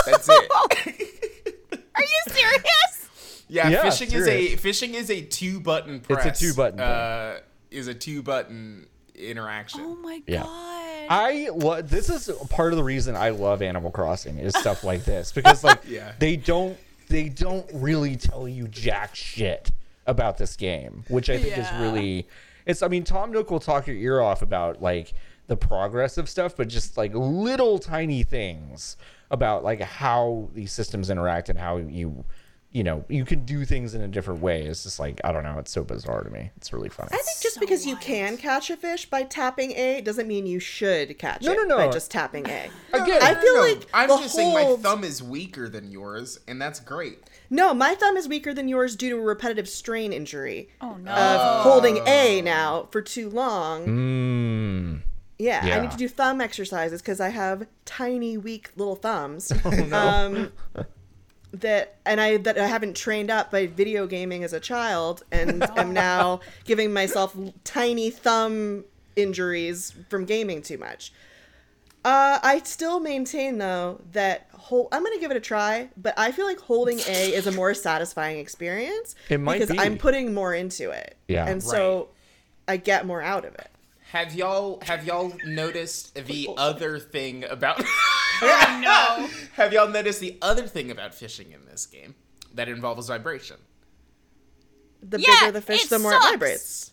[SPEAKER 2] that's it.
[SPEAKER 4] Are you serious?
[SPEAKER 2] Yeah,
[SPEAKER 1] Yeah,
[SPEAKER 2] fishing is a fishing is a two button press.
[SPEAKER 1] It's a two-button.
[SPEAKER 2] Uh, is a two button interaction.
[SPEAKER 4] Oh my
[SPEAKER 1] Yeah.
[SPEAKER 4] god.
[SPEAKER 1] I lo- this is part of the reason I love Animal Crossing is stuff like this because like
[SPEAKER 2] Yeah.
[SPEAKER 1] they don't they don't really tell you jack shit about this game, which I think is really it's I mean Tom Nook will talk your ear off about like the progress of stuff, but just like little tiny things about like how these systems interact and how you you know you can do things in a different way. It's just like I don't know, it's so bizarre to me. It's really funny.
[SPEAKER 3] I think just
[SPEAKER 4] So
[SPEAKER 3] because you can catch a fish by tapping A doesn't mean you should catch
[SPEAKER 1] No,
[SPEAKER 3] it
[SPEAKER 1] no, no.
[SPEAKER 3] by just tapping A.
[SPEAKER 1] Again,
[SPEAKER 3] I feel like
[SPEAKER 2] I'm
[SPEAKER 3] the
[SPEAKER 2] just saying my thumb is weaker than yours, and that's great.
[SPEAKER 3] No, my thumb is weaker than yours due to a repetitive strain injury
[SPEAKER 4] Oh no.
[SPEAKER 3] of holding A now for too long.
[SPEAKER 1] Mm.
[SPEAKER 3] Yeah, I need to do thumb exercises because I have tiny, weak little thumbs.
[SPEAKER 1] Oh,
[SPEAKER 3] um, that and I that I haven't trained up by video gaming as a child, and I'm now giving myself tiny thumb injuries from gaming too much. Uh, I still maintain though that hold, I'm gonna give it a try, but I feel like holding A is a more satisfying experience
[SPEAKER 1] It might
[SPEAKER 3] because
[SPEAKER 1] be.
[SPEAKER 3] I'm putting more into it.
[SPEAKER 1] Yeah.
[SPEAKER 3] and so I get more out of it.
[SPEAKER 2] Have y'all have y'all noticed the other thing about
[SPEAKER 4] Oh, no.
[SPEAKER 2] Have y'all noticed the other thing about fishing in this game that involves vibration?
[SPEAKER 3] The
[SPEAKER 4] Yeah,
[SPEAKER 3] bigger the fish, the more it vibrates.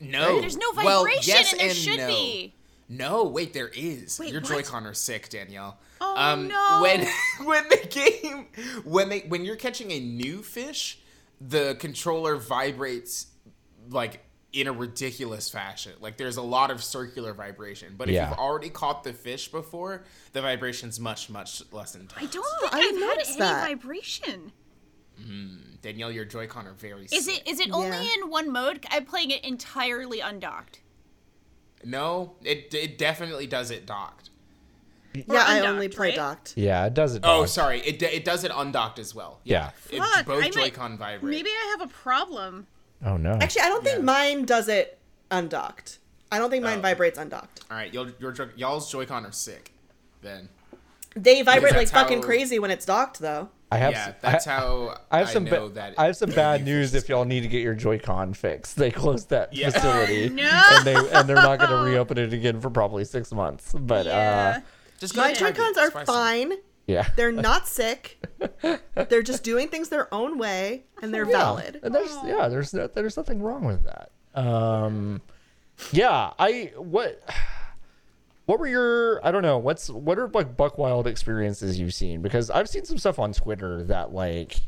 [SPEAKER 2] No.
[SPEAKER 4] There's no
[SPEAKER 2] Well,
[SPEAKER 4] vibration,
[SPEAKER 2] yes
[SPEAKER 4] and there
[SPEAKER 2] and
[SPEAKER 4] should
[SPEAKER 2] no.
[SPEAKER 4] be.
[SPEAKER 2] No, wait, there is.
[SPEAKER 4] Wait,
[SPEAKER 2] Your
[SPEAKER 4] what?
[SPEAKER 2] Joy-Con are sick, Danielle.
[SPEAKER 4] Oh,
[SPEAKER 2] um,
[SPEAKER 4] no.
[SPEAKER 2] When when the game when they when you're catching a new fish, the controller vibrates like in a ridiculous fashion. Like there's a lot of circular vibration, but if
[SPEAKER 1] Yeah.
[SPEAKER 2] you've already caught the fish before, the vibration's much much less intense.
[SPEAKER 4] I don't think
[SPEAKER 3] I
[SPEAKER 4] I've
[SPEAKER 3] didn't
[SPEAKER 4] had
[SPEAKER 3] notice
[SPEAKER 4] any
[SPEAKER 3] that.
[SPEAKER 4] vibration.
[SPEAKER 2] Danielle, your Joy-Con are very.
[SPEAKER 4] Is it is it only
[SPEAKER 3] Yeah.
[SPEAKER 4] in one mode? I'm playing it entirely undocked.
[SPEAKER 2] No, it it definitely does it docked.
[SPEAKER 3] Yeah, I only play
[SPEAKER 4] right?
[SPEAKER 3] docked.
[SPEAKER 1] Yeah, it does it.
[SPEAKER 2] Oh, sorry, it it does it undocked as well.
[SPEAKER 1] Yeah.
[SPEAKER 2] It,
[SPEAKER 4] Fuck,
[SPEAKER 2] both
[SPEAKER 4] I might-
[SPEAKER 2] Joy-Con vibrate.
[SPEAKER 4] Maybe I have a problem.
[SPEAKER 1] Oh no.
[SPEAKER 3] Actually, I don't think
[SPEAKER 2] Yeah.
[SPEAKER 3] mine does it undocked. I don't think mine
[SPEAKER 2] Oh.
[SPEAKER 3] vibrates undocked.
[SPEAKER 2] All right, your, your y'all's Joy-Con are sick. Then
[SPEAKER 3] They vibrate like
[SPEAKER 2] that's
[SPEAKER 3] fucking
[SPEAKER 2] how-
[SPEAKER 3] crazy when it's docked, though.
[SPEAKER 1] I have.
[SPEAKER 2] yeah,
[SPEAKER 1] s-
[SPEAKER 2] that's
[SPEAKER 1] I,
[SPEAKER 2] how
[SPEAKER 1] I have some.
[SPEAKER 2] know
[SPEAKER 1] ba-
[SPEAKER 2] that.
[SPEAKER 1] I have some bad news if y'all need to get your Joy-Con fixed. They closed that
[SPEAKER 2] Yeah.
[SPEAKER 1] facility,
[SPEAKER 4] No!
[SPEAKER 1] and they and they're not going to reopen it again for probably six months. But
[SPEAKER 4] Yeah.
[SPEAKER 1] uh,
[SPEAKER 2] Just go
[SPEAKER 3] My
[SPEAKER 2] to Target,
[SPEAKER 3] Joy-Cons are
[SPEAKER 2] spice them.
[SPEAKER 3] fine.
[SPEAKER 1] yeah,
[SPEAKER 3] They're not sick. They're just doing things their own way, and they're
[SPEAKER 1] Yeah.
[SPEAKER 3] valid.
[SPEAKER 1] And there's yeah, there's no, there's nothing wrong with that. Um, yeah, I what what were your I don't know what's what are like Buck Wild experiences you've seen because I've seen some stuff on Twitter that like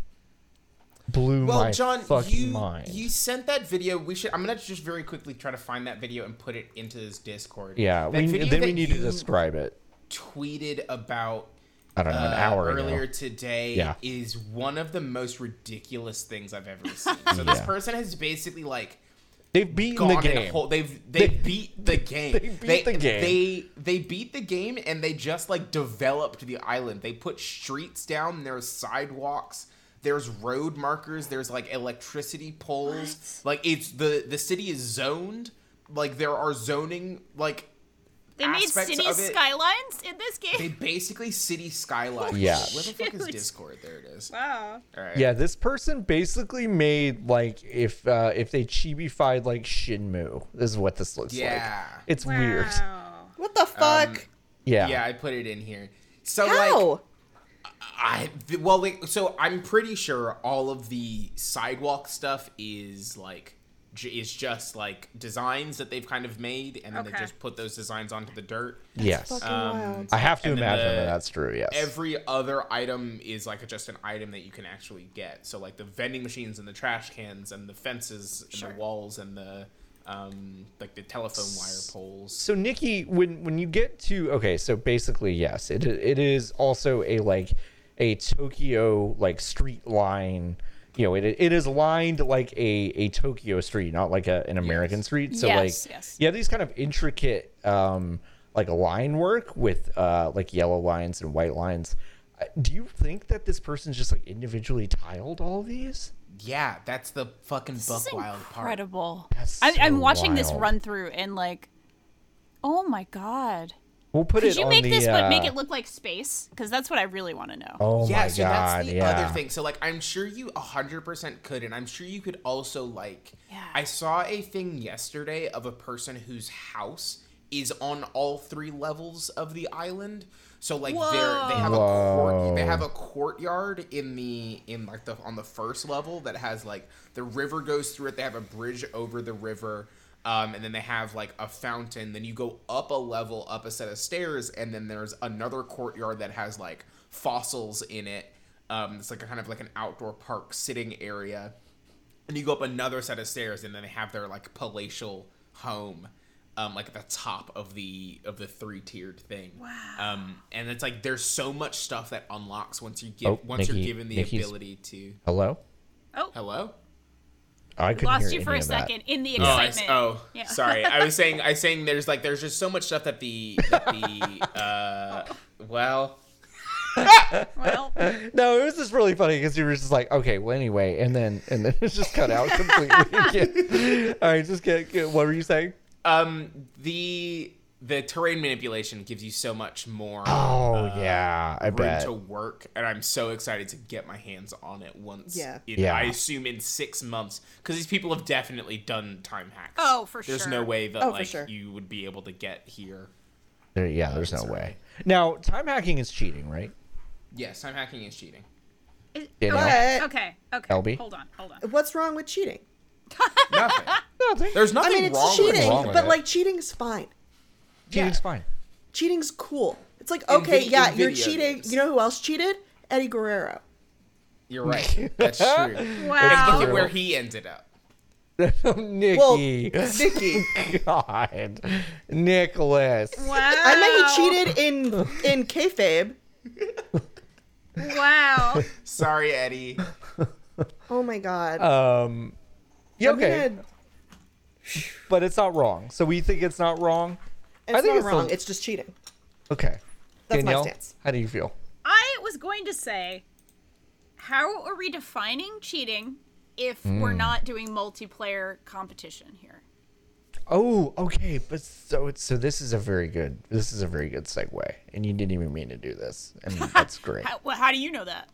[SPEAKER 1] blew
[SPEAKER 2] Well,
[SPEAKER 1] my
[SPEAKER 2] John,
[SPEAKER 1] fucking
[SPEAKER 2] you
[SPEAKER 1] mind.
[SPEAKER 2] you sent that video. We should. I'm gonna just very quickly try to find that video and put it into this Discord.
[SPEAKER 1] yeah,
[SPEAKER 2] That
[SPEAKER 1] we then we need to describe it.
[SPEAKER 2] Tweeted about
[SPEAKER 1] I don't know an
[SPEAKER 2] uh,
[SPEAKER 1] hour
[SPEAKER 2] earlier
[SPEAKER 1] ago.
[SPEAKER 2] today
[SPEAKER 1] Yeah.
[SPEAKER 2] is one of the most ridiculous things I've ever seen. So this person has basically like
[SPEAKER 1] They've beaten the game.
[SPEAKER 2] whole. They've they,
[SPEAKER 1] They-
[SPEAKER 2] beat the game.
[SPEAKER 1] they beat
[SPEAKER 2] they,
[SPEAKER 1] the game.
[SPEAKER 2] They they beat the game and they just like developed the island. They put streets down. There's sidewalks. There's road markers. There's like electricity poles. Like it's the the city is zoned. Like there are zoning like
[SPEAKER 4] They made city
[SPEAKER 2] of it-
[SPEAKER 4] skylines in this game.
[SPEAKER 2] they basically city skyline.
[SPEAKER 1] Yeah.
[SPEAKER 2] Where the fuck is Discord? There it is.
[SPEAKER 4] wow.
[SPEAKER 2] All right.
[SPEAKER 1] Yeah, this person basically made like if uh if they chibified like Shenmue. This is what this looks
[SPEAKER 2] Yeah.
[SPEAKER 1] like. It's weird.
[SPEAKER 3] What the fuck?
[SPEAKER 1] Yeah.
[SPEAKER 2] Yeah, I put it in here. So like
[SPEAKER 3] How?
[SPEAKER 2] I well, like, so I'm pretty sure all of the sidewalk stuff is like j- is just like designs that they've kind of made, and then they just put those designs onto the dirt.
[SPEAKER 1] Yes.
[SPEAKER 2] Um,
[SPEAKER 3] wild.
[SPEAKER 1] I have to imagine
[SPEAKER 2] the-
[SPEAKER 1] that that's true. Yes.
[SPEAKER 2] Every other item is like just an item that you can actually get. So like the vending machines and the trash cans and the fences and
[SPEAKER 4] Sure.
[SPEAKER 2] the walls and the um like the telephone wire poles.
[SPEAKER 1] so Nikki, when when you get to okay, so basically yes, it it is also a like a Tokyo like street line. You know, it it is lined like a a Tokyo street, not like a, an American
[SPEAKER 2] Yes.
[SPEAKER 1] street. So
[SPEAKER 4] Yes,
[SPEAKER 1] like
[SPEAKER 4] yes.
[SPEAKER 1] you have these kind of intricate um like line work with uh like yellow lines and white lines. Uh, Do you think that this person's just like individually tiled all these?
[SPEAKER 2] Yeah, that's the fucking
[SPEAKER 4] This
[SPEAKER 2] buck
[SPEAKER 4] is
[SPEAKER 2] wild part.
[SPEAKER 4] incredible.
[SPEAKER 1] That's
[SPEAKER 4] I, I'm
[SPEAKER 1] so
[SPEAKER 4] watching this run through and like, oh my god.
[SPEAKER 1] We'll put
[SPEAKER 4] Could
[SPEAKER 1] it
[SPEAKER 4] you
[SPEAKER 1] on
[SPEAKER 4] make
[SPEAKER 1] the,
[SPEAKER 4] this but make
[SPEAKER 1] uh,
[SPEAKER 4] it look like space? Because that's what I really want to know.
[SPEAKER 1] Oh
[SPEAKER 2] yeah,
[SPEAKER 1] my
[SPEAKER 2] so
[SPEAKER 1] god!
[SPEAKER 2] that's the
[SPEAKER 1] yeah.
[SPEAKER 2] other thing. So like I'm sure you 100% could and I'm sure you could also like
[SPEAKER 4] Yeah.
[SPEAKER 2] I saw a thing yesterday of a person whose house is on all three levels of the island. So like they're they have a court they have a courtyard in the in like the on the first level that has like the river goes through it. They have a bridge over the river. Um, and then they have like a fountain. Then you go up a level, up a set of stairs, and then there's another courtyard that has like fossils in it. Um, it's like a kind of like an outdoor park sitting area. And you go up another set of stairs, and then they have their like palatial home, um, like at the top of the of the three tiered thing.
[SPEAKER 4] Wow.
[SPEAKER 2] Um, and it's like there's so much stuff that unlocks once you give
[SPEAKER 1] Oh,
[SPEAKER 2] once
[SPEAKER 1] Nikki-
[SPEAKER 2] you're given the
[SPEAKER 1] Nikki's-
[SPEAKER 2] ability to.
[SPEAKER 1] Hello.
[SPEAKER 4] Oh,
[SPEAKER 2] Hello.
[SPEAKER 1] I couldn't
[SPEAKER 4] lost
[SPEAKER 1] hear
[SPEAKER 4] you for a
[SPEAKER 1] of that.
[SPEAKER 4] second in the
[SPEAKER 2] Oh, I
[SPEAKER 4] excitement.
[SPEAKER 2] oh,
[SPEAKER 4] Yeah.
[SPEAKER 2] sorry. I was saying, I was saying, there's like, there's just so much stuff that the, that the, uh, well,
[SPEAKER 4] Well,
[SPEAKER 1] No, it was just really funny because you were just like, okay, well, anyway, and then and then it's just cut out completely again. All right, just get, get what were you saying?
[SPEAKER 2] um, the the terrain manipulation gives you so much more.
[SPEAKER 1] Oh uh, yeah, I
[SPEAKER 2] room
[SPEAKER 1] bet.
[SPEAKER 2] to work, and I'm so excited to get my hands on it once.
[SPEAKER 3] Yeah.
[SPEAKER 2] in-
[SPEAKER 1] Yeah.
[SPEAKER 2] I assume in six months, because these people have definitely done time hacks.
[SPEAKER 4] Oh, for
[SPEAKER 2] There's
[SPEAKER 4] sure.
[SPEAKER 2] There's no way that
[SPEAKER 3] Oh,
[SPEAKER 2] like
[SPEAKER 3] sure.
[SPEAKER 2] you would be able to get here.
[SPEAKER 1] There- yeah, uh, there's no way. Now, time hacking is cheating, right?
[SPEAKER 2] Yes, time hacking is cheating.
[SPEAKER 4] it-
[SPEAKER 1] You know?
[SPEAKER 3] But
[SPEAKER 4] okay, okay.
[SPEAKER 1] LB?
[SPEAKER 4] Hold on, hold on.
[SPEAKER 3] what's wrong with cheating?
[SPEAKER 2] Nothing.
[SPEAKER 1] Nothing.
[SPEAKER 2] There's
[SPEAKER 3] I mean, it's
[SPEAKER 2] wrong
[SPEAKER 3] cheating,
[SPEAKER 2] with
[SPEAKER 1] wrong
[SPEAKER 3] but
[SPEAKER 1] it.
[SPEAKER 3] like cheating's fine.
[SPEAKER 1] Cheating's
[SPEAKER 2] Yeah.
[SPEAKER 1] fine.
[SPEAKER 3] Cheating's cool. It's like okay,
[SPEAKER 2] vid-
[SPEAKER 3] yeah,
[SPEAKER 2] in
[SPEAKER 3] you're cheating.
[SPEAKER 2] games.
[SPEAKER 3] You know who else cheated? Eddie Guerrero.
[SPEAKER 2] You're right. That's true.
[SPEAKER 4] Wow.
[SPEAKER 2] Look at where he ended up.
[SPEAKER 1] Nikki.
[SPEAKER 3] Nikki.
[SPEAKER 1] God. Nicholas.
[SPEAKER 4] Wow.
[SPEAKER 3] I meant he cheated in in kayfabe.
[SPEAKER 4] Wow.
[SPEAKER 2] Sorry, Eddie.
[SPEAKER 3] Oh my god.
[SPEAKER 1] Um yeah, okay.
[SPEAKER 3] gonna-
[SPEAKER 1] But it's not wrong. So we think it's not wrong.
[SPEAKER 3] It's
[SPEAKER 1] think
[SPEAKER 3] not
[SPEAKER 1] it's
[SPEAKER 3] wrong.
[SPEAKER 1] the-
[SPEAKER 3] It's just cheating.
[SPEAKER 1] Okay.
[SPEAKER 3] That's my
[SPEAKER 1] Danielle,
[SPEAKER 3] stance.
[SPEAKER 1] how do you feel?
[SPEAKER 4] I was going to say, how are we defining cheating if we're not doing multiplayer competition here?
[SPEAKER 1] Oh, okay, but so it's so this is a very good this is a very good segue, and you didn't even mean to do this, and that's great.
[SPEAKER 4] How, well, how do you know that?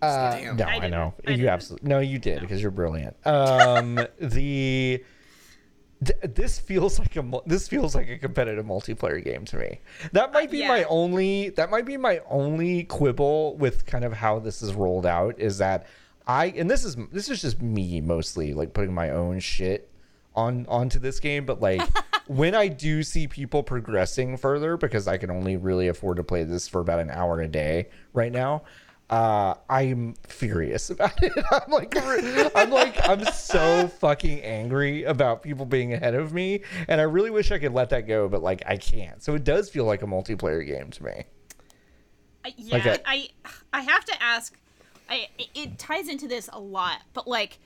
[SPEAKER 1] Uh, no,
[SPEAKER 4] I
[SPEAKER 1] I, know
[SPEAKER 4] I
[SPEAKER 1] you absolutely no, you did because you're brilliant. Um, the th- this feels like a this feels like a competitive multiplayer game to me. That might be
[SPEAKER 4] yeah.
[SPEAKER 1] my only that might be my only quibble with kind of how this is rolled out is that I and this is this is just me mostly like putting my own shit on onto this game, but like when I do see people progressing further because I can only really afford to play this for about an hour a day right now. Uh, I'm furious about it. I'm like, I'm like, I'm so fucking angry about people being ahead of me, and I really wish I could let that go, but like, I can't. So it does feel like a multiplayer game to me.
[SPEAKER 4] I, yeah,
[SPEAKER 1] Okay.
[SPEAKER 4] I I have to ask. I it- it ties into this a lot, but like,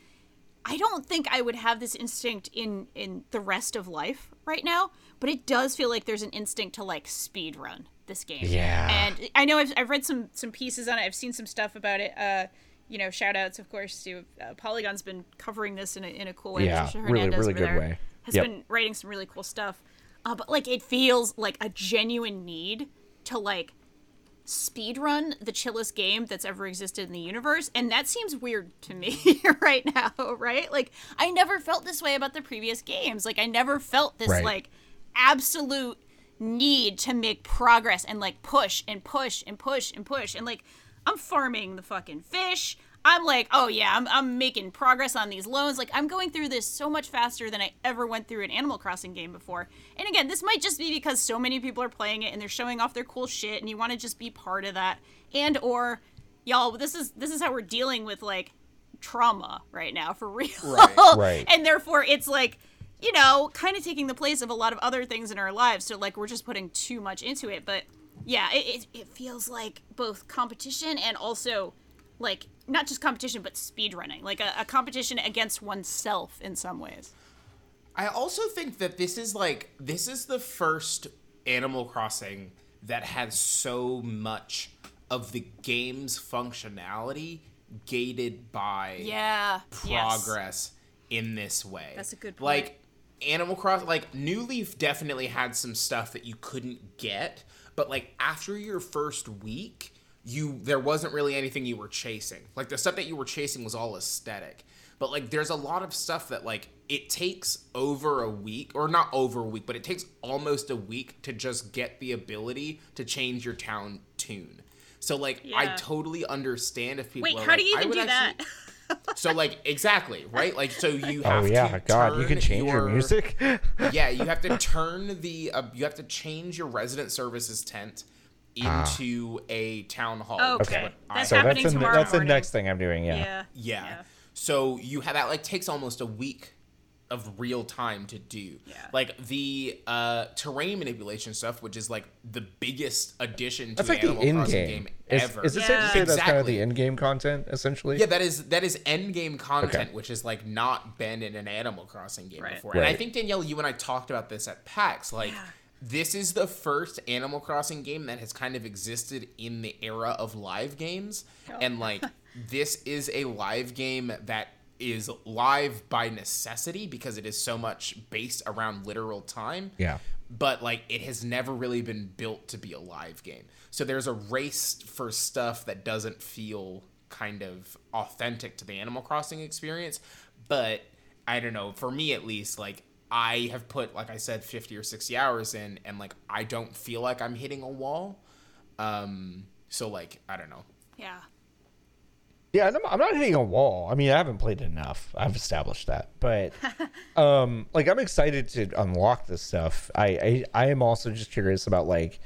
[SPEAKER 4] I don't think I would have this instinct in in the rest of life right now. But it does feel like there's an instinct to like speed run this game.
[SPEAKER 1] Yeah.
[SPEAKER 4] and I know I've I've read some some pieces on it. I've seen some stuff about it. Uh, you know, shout outs of course to uh, Polygon's been covering this in a in a cool way.
[SPEAKER 1] Yeah,
[SPEAKER 4] Patricia
[SPEAKER 1] really,
[SPEAKER 4] Hernandez
[SPEAKER 1] really good way.
[SPEAKER 4] Has
[SPEAKER 1] Yep.
[SPEAKER 4] been writing some really cool stuff. Uh, but like, it feels like a genuine need to like speedrun the chillest game that's ever existed in the universe and that seems weird to me right now right like i never felt this way about the previous games like i never felt this
[SPEAKER 1] Right.
[SPEAKER 4] like absolute need to make progress and like push and push and push and push. And like i'm farming the fucking fish. I'm like oh yeah i'm, I'm making progress on these loans. Like i'm going through this so much faster than i ever went through an animal crossing game before. And again this might just be because so many people are playing it and they're showing off their cool shit and you want to just be part of that. And or y'all this is this is how we're dealing with like trauma right now for real.
[SPEAKER 2] Right,
[SPEAKER 1] right.
[SPEAKER 4] and therefore it's like you know kind of taking the place of a lot of other things in our lives so like we're just putting too much into it but yeah it, it, it feels like both competition and also like not just competition but speed running like a, a competition against oneself in some ways
[SPEAKER 2] I also think that this is like this is the first Animal Crossing that has so much of the game's functionality gated by
[SPEAKER 4] yeah yes.
[SPEAKER 2] progress in this way.
[SPEAKER 4] That's a good point.
[SPEAKER 2] Like Animal Crossing, like New Leaf definitely had some stuff that you couldn't get, but like after your first week, you there wasn't really anything you were chasing. Like the stuff that you were chasing was all aesthetic. But like there's a lot of stuff that like it takes over a week or not over a week, but it takes almost a week to just get the ability to change your town tune. So like I totally understand if people
[SPEAKER 4] wait
[SPEAKER 2] are
[SPEAKER 4] how
[SPEAKER 2] like,
[SPEAKER 4] do you even do that
[SPEAKER 2] actually- so like exactly right like so you
[SPEAKER 1] Oh yeah,
[SPEAKER 2] to
[SPEAKER 1] God, you can change your,
[SPEAKER 2] your
[SPEAKER 1] music.
[SPEAKER 2] yeah you have to turn the uh, you have to change your resident services tent into a town hall
[SPEAKER 4] Okay. That's
[SPEAKER 1] so
[SPEAKER 4] happening
[SPEAKER 1] that's the,
[SPEAKER 4] tomorrow
[SPEAKER 1] that's the next thing I'm doing. Yeah.
[SPEAKER 4] yeah
[SPEAKER 2] yeah. so you have that like takes almost a week of real time to do
[SPEAKER 4] Yeah.
[SPEAKER 2] like the uh terrain manipulation stuff which is like the biggest addition to
[SPEAKER 1] That's
[SPEAKER 2] the
[SPEAKER 1] like the
[SPEAKER 2] Animal
[SPEAKER 1] in
[SPEAKER 2] Crossing
[SPEAKER 1] game.
[SPEAKER 2] game
[SPEAKER 1] Is,
[SPEAKER 2] ever
[SPEAKER 1] is it safe to
[SPEAKER 4] Yeah.
[SPEAKER 1] say that's kind of the end game content essentially?
[SPEAKER 2] Yeah, that is that is end game content,
[SPEAKER 1] Okay.
[SPEAKER 2] which is like not been in an Animal Crossing game
[SPEAKER 4] Right.
[SPEAKER 2] before. And I think Danielle, you and I talked about this at PAX. Like,
[SPEAKER 4] Yeah.
[SPEAKER 2] this is the first Animal Crossing game that has kind of existed in the era of live games,
[SPEAKER 4] Oh.
[SPEAKER 2] and like this is a live game that is live by necessity because it is so much based around literal time
[SPEAKER 1] Yeah.
[SPEAKER 2] but like it has never really been built to be a live game. So there's a race for stuff that doesn't feel kind of authentic to the Animal Crossing experience. But I don't know, for me at least, like I have put like I said 50 or 60 hours in and like I don't feel like I'm hitting a wall. Um so like I don't know.
[SPEAKER 4] yeah
[SPEAKER 1] Yeah, I'm, I'm not hitting a wall. I mean, I haven't played enough. I've established that, but um, like I'm excited to unlock this stuff. I, I I am also just curious about like,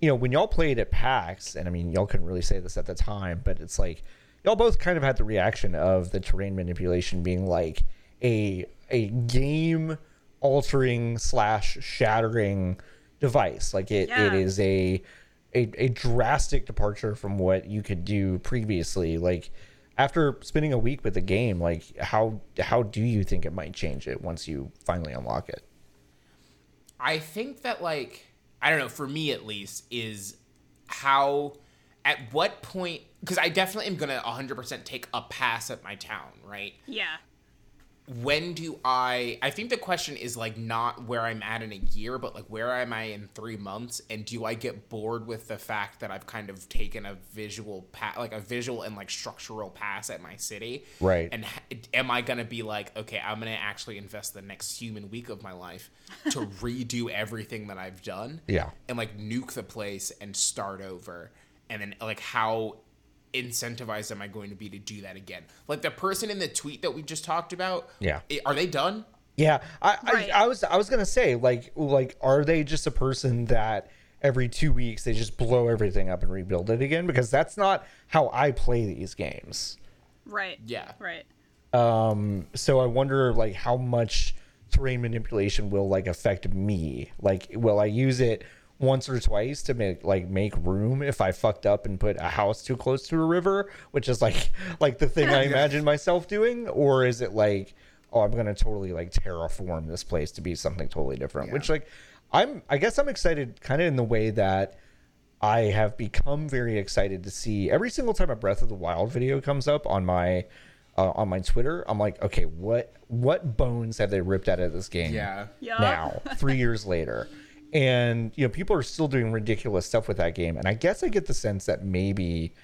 [SPEAKER 1] you know, when y'all played at PAX, and I mean, y'all couldn't really say this at the time, but it's like y'all both kind of had the reaction of the terrain manipulation being like a a game altering slash shattering device. Like it,
[SPEAKER 4] Yeah.
[SPEAKER 1] it is a, a a drastic departure from what you could do previously. Like after spending a week with the game, like how how do you think it might change it once you finally unlock it?
[SPEAKER 2] I think that like I don't know, for me at least, is how at what point because I definitely am gonna 100% take a pass at my town, right?
[SPEAKER 4] Yeah.
[SPEAKER 2] When do I I think the question is like not where I'm at in a year, but like where am I in three months? And do I get bored with the fact that I've kind of taken a visual pa- like a visual and like structural pass at my city?
[SPEAKER 1] Right.
[SPEAKER 2] And am I gonna be like, okay, I'm gonna actually invest the next human week of my life to redo everything that I've done?
[SPEAKER 1] Yeah.
[SPEAKER 2] And like nuke the place and start over. And then like how incentivized am I going to be to do that again? Like the person in the tweet that we just talked about.
[SPEAKER 1] Yeah.
[SPEAKER 2] Are they done?
[SPEAKER 1] Yeah, I,
[SPEAKER 4] Right.
[SPEAKER 1] I, I was I was gonna say like like are they just a person that every two weeks they just blow everything up and rebuild it again? Because that's not how I play these games.
[SPEAKER 4] Right.
[SPEAKER 2] Yeah.
[SPEAKER 4] Right.
[SPEAKER 1] Um, so I wonder like how much terrain manipulation will like affect me. Like, will I use it once or twice to make like make room if I fucked up and put a house too close to a river, which is like like the thing I imagine myself doing, or is it like oh I'm gonna totally like terraform this place to be something totally different? Which like I'm I guess I'm excited kind of in the way that. I have become very excited to see every single time a Breath of the Wild video comes up on my uh, on my Twitter. I'm like, okay, what what bones have they ripped out of this game?
[SPEAKER 2] Yeah.
[SPEAKER 4] Yeah.
[SPEAKER 1] Now, three years later, and you know, people are still doing ridiculous stuff with that game. And I guess I get the sense that maybe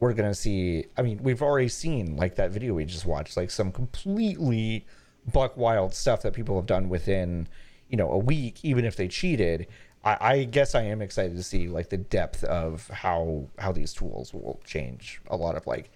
[SPEAKER 1] we're gonna see. I mean, we've already seen like that video we just watched, like some completely buck wild stuff that people have done within you know a week, even if they cheated. I, I guess I am excited to see like the depth of how how these tools will change a lot of like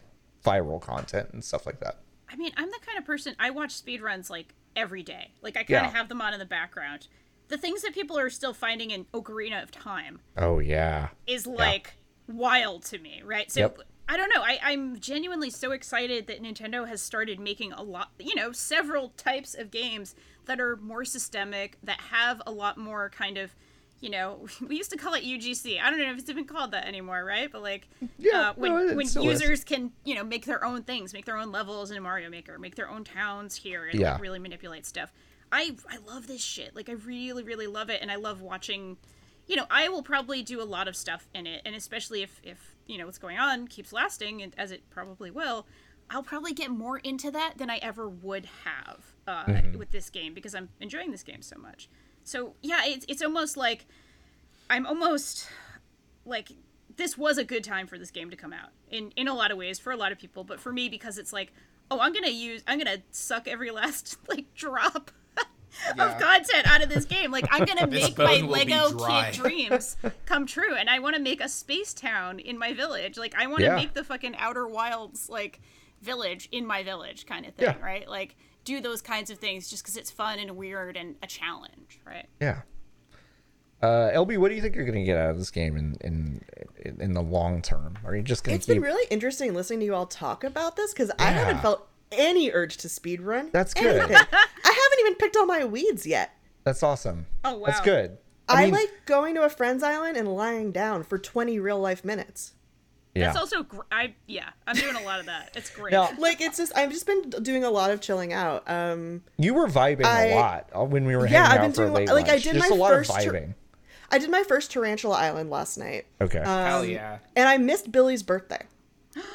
[SPEAKER 1] viral content and stuff like that.
[SPEAKER 4] I mean, I'm the kind of person I watch speedruns like every day. Like I kind
[SPEAKER 1] Yeah.
[SPEAKER 4] of have them on in the background. The things that people are still finding in Ocarina of Time
[SPEAKER 1] Oh yeah,
[SPEAKER 4] is like wild to me, right? So
[SPEAKER 1] Yep.
[SPEAKER 4] I don't know. I, I'm genuinely so excited that Nintendo has started making a lot, you know, several types of games that are more systemic, that have a lot more kind of, you know, we used to call it UGC. I don't know if it's even called that anymore, right? But like,
[SPEAKER 1] Yeah,
[SPEAKER 4] uh, when
[SPEAKER 1] no,
[SPEAKER 4] when
[SPEAKER 1] still is.
[SPEAKER 4] users can, you know, make their own things, make their own levels in Mario Maker, make their own towns here, and
[SPEAKER 1] Yeah.
[SPEAKER 4] like, really manipulate stuff. I I love this shit. Like I really really love it, and I love watching. You know, I will probably do a lot of stuff in it, and especially if if you know what's going on keeps lasting, and as it probably will, I'll probably get more into that than I ever would have uh,
[SPEAKER 1] Mm-hmm.
[SPEAKER 4] with this game because I'm enjoying this game so much. So yeah, it's it's almost like I'm almost like this was a good time for this game to come out in in a lot of ways for a lot of people, but for me because it's like, oh, I'm gonna use I'm gonna suck every last like drop
[SPEAKER 2] Yeah.
[SPEAKER 4] of content out of this game. Like I'm gonna make my
[SPEAKER 2] bone will be
[SPEAKER 4] Lego kid dreams come true, and I want to make a space town in my village. Like I want to
[SPEAKER 1] Yeah.
[SPEAKER 4] make the fucking Outer Wilds like village in my village kind of thing,
[SPEAKER 1] Yeah.
[SPEAKER 4] right? Like do those kinds of things just because it's fun and weird and a challenge, right?
[SPEAKER 1] Yeah. Uh, LB, what do you think you're going to get out of this game in in in the long term? Are you just going
[SPEAKER 3] It's
[SPEAKER 1] to keep?
[SPEAKER 3] been really interesting listening to you all talk about this because I haven't felt any urge to speedrun.
[SPEAKER 1] That's good.
[SPEAKER 3] I haven't even picked all my weeds yet.
[SPEAKER 1] That's awesome.
[SPEAKER 4] Oh, wow.
[SPEAKER 1] That's good.
[SPEAKER 3] I,
[SPEAKER 1] mean,
[SPEAKER 3] like going to a friend's island and lying down for 20 real life minutes.
[SPEAKER 1] Yeah.
[SPEAKER 4] That's also gr- I yeah, I'm doing a lot of that. It's great.
[SPEAKER 1] Now,
[SPEAKER 3] Like it's just I've just been doing a lot of chilling out. Um
[SPEAKER 1] you were vibing
[SPEAKER 3] I-
[SPEAKER 1] a lot uh, when we were
[SPEAKER 3] Yeah,
[SPEAKER 1] hanging
[SPEAKER 3] I've
[SPEAKER 1] out
[SPEAKER 3] been
[SPEAKER 1] for a
[SPEAKER 3] doing-
[SPEAKER 1] late
[SPEAKER 3] like, I did
[SPEAKER 1] Just
[SPEAKER 3] my
[SPEAKER 1] a lot
[SPEAKER 3] first
[SPEAKER 1] of
[SPEAKER 3] tur-
[SPEAKER 1] vibing.
[SPEAKER 3] I did my first Tarantula Island last night.
[SPEAKER 1] Okay.
[SPEAKER 2] Hell
[SPEAKER 3] Um,
[SPEAKER 2] yeah.
[SPEAKER 3] And I missed Billy's birthday,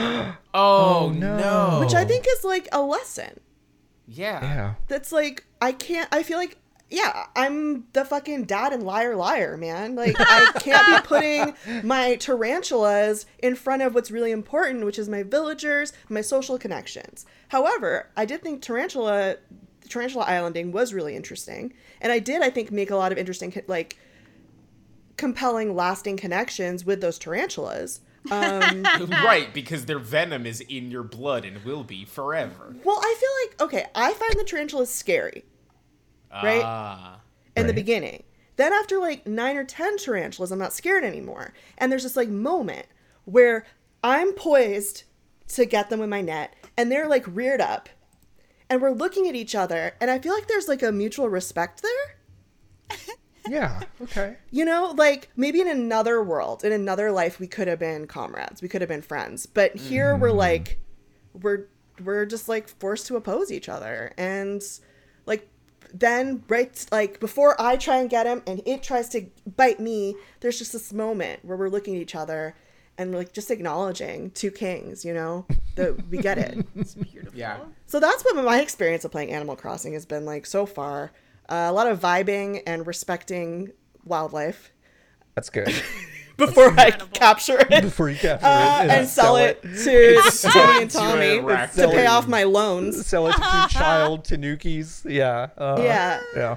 [SPEAKER 2] Oh,
[SPEAKER 1] no.
[SPEAKER 2] no.
[SPEAKER 3] which I think is like a lesson.
[SPEAKER 2] Yeah.
[SPEAKER 1] yeah.
[SPEAKER 3] That's like I can't I feel like yeah, I'm the fucking dad and liar liar, man. Like I can't be putting my tarantulas in front of what's really important, which is my villagers, my social connections. However, I did think tarantula tarantula islanding was really interesting, and I did I think make a lot of interesting like compelling lasting connections with those tarantulas. Um
[SPEAKER 2] right, because their venom is in your blood and will be forever.
[SPEAKER 3] well, I feel like okay, I find the tarantulas scary. Right?
[SPEAKER 2] Ah.
[SPEAKER 3] in the beginning. Then after like nine or ten tarantulas, I'm not scared anymore. And there's this like moment where I'm poised to get them with my net, and they're like reared up, and we're looking at each other, and I feel like there's like a mutual respect there.
[SPEAKER 1] Yeah. Okay.
[SPEAKER 3] You know, like maybe in another world, in another life, we could have been comrades, we could have been friends, but here we're mm-hmm. like, we're we're just like forced to oppose each other, and like then right like before I try and get him and it tries to bite me, there's just this moment where we're looking at each other and like just acknowledging two kings, you know, that we get it.
[SPEAKER 4] It's beautiful.
[SPEAKER 2] Yeah.
[SPEAKER 3] So that's what my experience of playing Animal Crossing has been like so far. Uh, a lot of vibing and respecting wildlife
[SPEAKER 1] That's good.
[SPEAKER 3] before I
[SPEAKER 4] incredible.
[SPEAKER 3] capture it
[SPEAKER 1] Before you capture
[SPEAKER 3] uh,
[SPEAKER 1] it
[SPEAKER 3] and, sell, it, to Tony and Tommy
[SPEAKER 2] rack
[SPEAKER 3] to pay off my loans.
[SPEAKER 1] Sell it to child Tanukis. Yeah. Uh,
[SPEAKER 3] Yeah.
[SPEAKER 1] Yeah.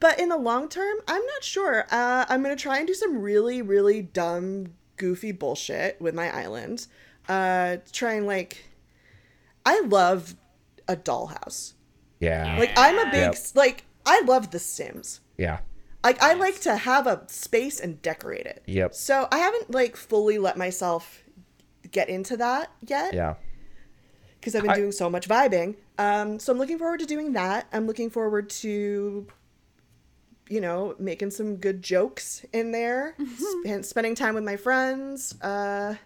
[SPEAKER 3] But in the long term, I'm not sure. Uh, I'm gonna try and do some really, really dumb, goofy bullshit with my island. Uh, try and like, I love a dollhouse.
[SPEAKER 1] Yeah.
[SPEAKER 3] Like I'm a big
[SPEAKER 1] Yep.
[SPEAKER 3] like I love The Sims.
[SPEAKER 1] yeah.
[SPEAKER 3] Like I like to have a space and decorate it.
[SPEAKER 1] Yep.
[SPEAKER 3] So I haven't like fully let myself get into that yet
[SPEAKER 1] Yeah.
[SPEAKER 3] because I've been
[SPEAKER 1] I-
[SPEAKER 3] doing so much vibing. Um, so I'm looking forward to doing that. I'm looking forward to, you know, making some good jokes in there, sp- spending time with my friends. Uh,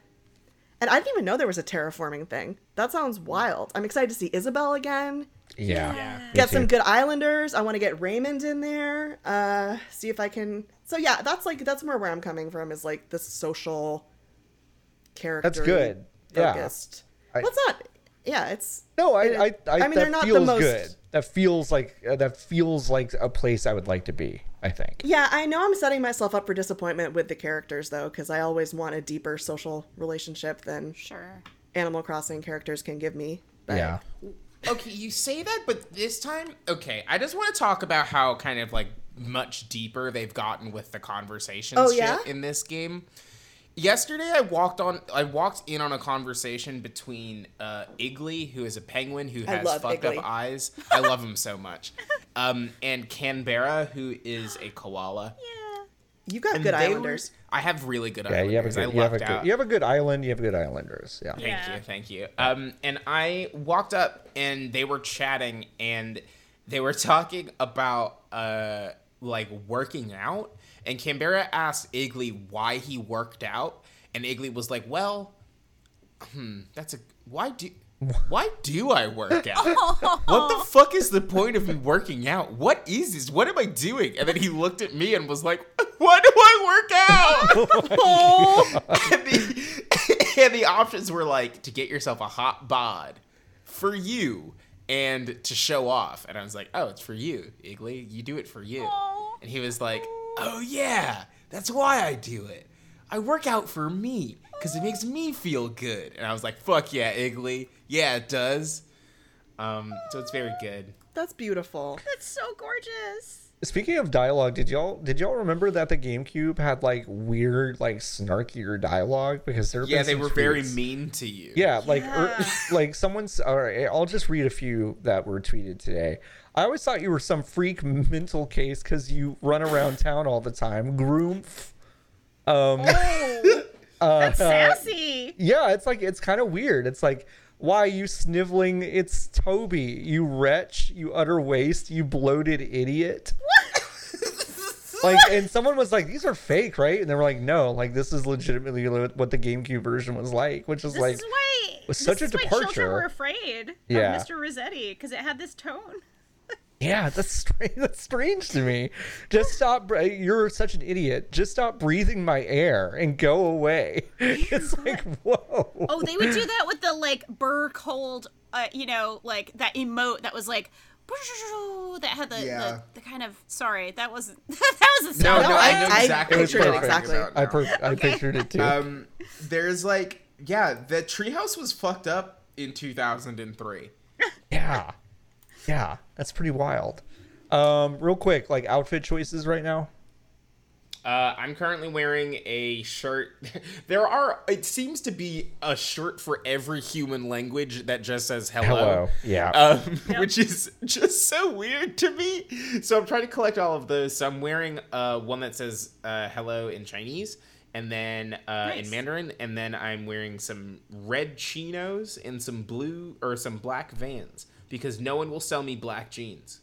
[SPEAKER 3] and I didn't even know there was a terraforming thing. That sounds wild. I'm excited to see Isabelle again.
[SPEAKER 1] Yeah.
[SPEAKER 2] Yeah.
[SPEAKER 3] Get some good Islanders. I want to get Raymond in there. Uh, see if I can. So yeah, that's like that's more where I'm coming from. Is like this social character.
[SPEAKER 1] That's good. Yeah.
[SPEAKER 3] Focused.
[SPEAKER 1] I-
[SPEAKER 3] well, it's not. Yeah, it's
[SPEAKER 1] No, I,
[SPEAKER 3] it-
[SPEAKER 1] I, I,
[SPEAKER 3] I mean, they're
[SPEAKER 1] that
[SPEAKER 3] not the most-
[SPEAKER 1] good. That feels like uh, that feels like a place I would like to be. I think.
[SPEAKER 3] Yeah, I know I'm setting myself up for disappointment with the characters though, because I always want a deeper social relationship than
[SPEAKER 4] Sure.
[SPEAKER 3] Animal Crossing characters can give me. But
[SPEAKER 1] Yeah.
[SPEAKER 2] Okay, you say that, but this time, okay, I just want to talk about how kind of like much deeper they've gotten with the conversations
[SPEAKER 3] Oh,
[SPEAKER 2] shit
[SPEAKER 3] yeah?
[SPEAKER 2] in this game. Yesterday, I walked on, I walked in on a conversation between uh, Iggly, who is a penguin who has fucked
[SPEAKER 3] Iggly.
[SPEAKER 2] up eyes. I love him so much. Um, and Canberra, who is a koala.
[SPEAKER 4] Yeah.
[SPEAKER 3] You got
[SPEAKER 2] And
[SPEAKER 3] good
[SPEAKER 2] they were-
[SPEAKER 3] Islanders.
[SPEAKER 2] I have really good
[SPEAKER 1] Yeah, you have a
[SPEAKER 2] Islanders.
[SPEAKER 1] good,
[SPEAKER 2] I
[SPEAKER 1] you have a good,
[SPEAKER 2] out.
[SPEAKER 1] you have a good island. You have good Islanders. Yeah.
[SPEAKER 2] Thank
[SPEAKER 4] Yeah.
[SPEAKER 2] you, thank you. Um, and I walked up and they were chatting and they were talking about uh like working out. And Canberra asked Iggly why he worked out, and Iggly was like, "Well, hmm, that's a why do." Why do I work out? what the fuck is the point of me working out? What is this? What am I doing? And then he looked at me and was like, "Why do I work out?" and, the, and the options were like to get yourself a hot bod for you and to show off. And I was like, oh, it's for you, Iggly. You do it for you. And he was like, oh, yeah, that's why I do it. I work out for me because it makes me feel good. And I was like, fuck yeah, Iggly. Yeah, it does. Um, so it's very good.
[SPEAKER 3] That's beautiful.
[SPEAKER 4] That's so gorgeous.
[SPEAKER 1] Speaking of dialogue, did y'all did y'all remember that the GameCube had like weird, like snarkier dialogue because there? have
[SPEAKER 2] Yeah, they
[SPEAKER 1] some
[SPEAKER 2] were very mean to you.
[SPEAKER 1] Yeah, like er, like someone's. All right, I'll just read a few that were tweeted today. I always thought you were some freak mental case because you run around town all the time. Groom. Um,
[SPEAKER 4] Oh,
[SPEAKER 1] uh,
[SPEAKER 4] that's sassy.
[SPEAKER 1] yeah, it's like it's kind of weird. It's like, why are you sniveling? It's Toby, you wretch, you utter waste, you bloated idiot. like, and someone was like, "These are fake, right?" And they were like, "No, like this is legitimately what the GameCube version was like," which is
[SPEAKER 4] This
[SPEAKER 1] like,
[SPEAKER 4] is why.
[SPEAKER 1] was such a
[SPEAKER 4] is why
[SPEAKER 1] departure.
[SPEAKER 4] Children were afraid
[SPEAKER 1] Yeah.
[SPEAKER 4] of Mr. Resetti because it had this tone.
[SPEAKER 1] Yeah, that's strange. That's strange to me. Just stop. You're such an idiot. Just stop breathing my air and go away. It's like, whoa.
[SPEAKER 4] Oh, they would do that with the like burr cold, uh, you know, like that emote that was like that had the,
[SPEAKER 2] Yeah.
[SPEAKER 4] the, the kind of sorry that wasn't that was a
[SPEAKER 2] No,
[SPEAKER 4] sound
[SPEAKER 2] no,
[SPEAKER 3] No,
[SPEAKER 2] I,
[SPEAKER 3] I-
[SPEAKER 2] know
[SPEAKER 3] I
[SPEAKER 2] exactly
[SPEAKER 1] pictured it
[SPEAKER 3] exactly.
[SPEAKER 2] about
[SPEAKER 1] I
[SPEAKER 2] now.
[SPEAKER 1] per- I pictured it too.
[SPEAKER 2] Um, there's like, yeah, the treehouse was fucked up in 2003.
[SPEAKER 1] Yeah. Yeah. That's pretty wild. Um, real quick, like outfit choices right now.
[SPEAKER 2] Uh, I'm currently wearing a shirt. there are, it seems to be a shirt for every human language that just says hello.
[SPEAKER 1] Hello. Yeah.
[SPEAKER 2] Um, Which is just so weird to me. So I'm trying to collect all of those. So I'm wearing uh, one that says uh, hello in Chinese. And then uh, in Mandarin, and then I'm wearing some red chinos and some blue or some black Vans. Because no one will sell me black jeans.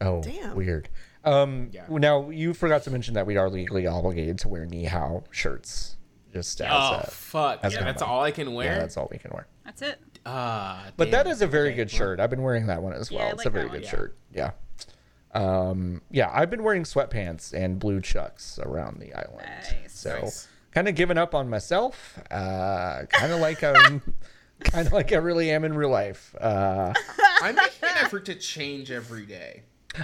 [SPEAKER 1] Oh,
[SPEAKER 3] Damn.
[SPEAKER 1] weird. Um,
[SPEAKER 2] Yeah.
[SPEAKER 1] Now you forgot to mention that we are legally obligated to wear knee how shirts. Just as
[SPEAKER 2] Oh
[SPEAKER 1] a,
[SPEAKER 2] fuck!
[SPEAKER 1] as
[SPEAKER 2] Yeah,
[SPEAKER 1] a
[SPEAKER 2] that's all I can wear.
[SPEAKER 1] yeah,
[SPEAKER 2] wear.
[SPEAKER 1] that's all we can wear.
[SPEAKER 4] That's it.
[SPEAKER 2] Ah,
[SPEAKER 1] But that
[SPEAKER 2] damn.
[SPEAKER 1] is a very
[SPEAKER 2] Okay,
[SPEAKER 1] good shirt. I've been wearing that one as well.
[SPEAKER 4] I
[SPEAKER 1] it's
[SPEAKER 4] like
[SPEAKER 1] a very good
[SPEAKER 2] one.
[SPEAKER 1] shirt. Yeah. Um, yeah, I've been wearing sweatpants and blue chucks around the island.
[SPEAKER 4] Nice.
[SPEAKER 1] So
[SPEAKER 2] Nice.
[SPEAKER 1] kind of giving up on myself. Uh, kind of like I'm, kind of like I really am in real life. Uh,
[SPEAKER 2] I'm making an effort to change every day.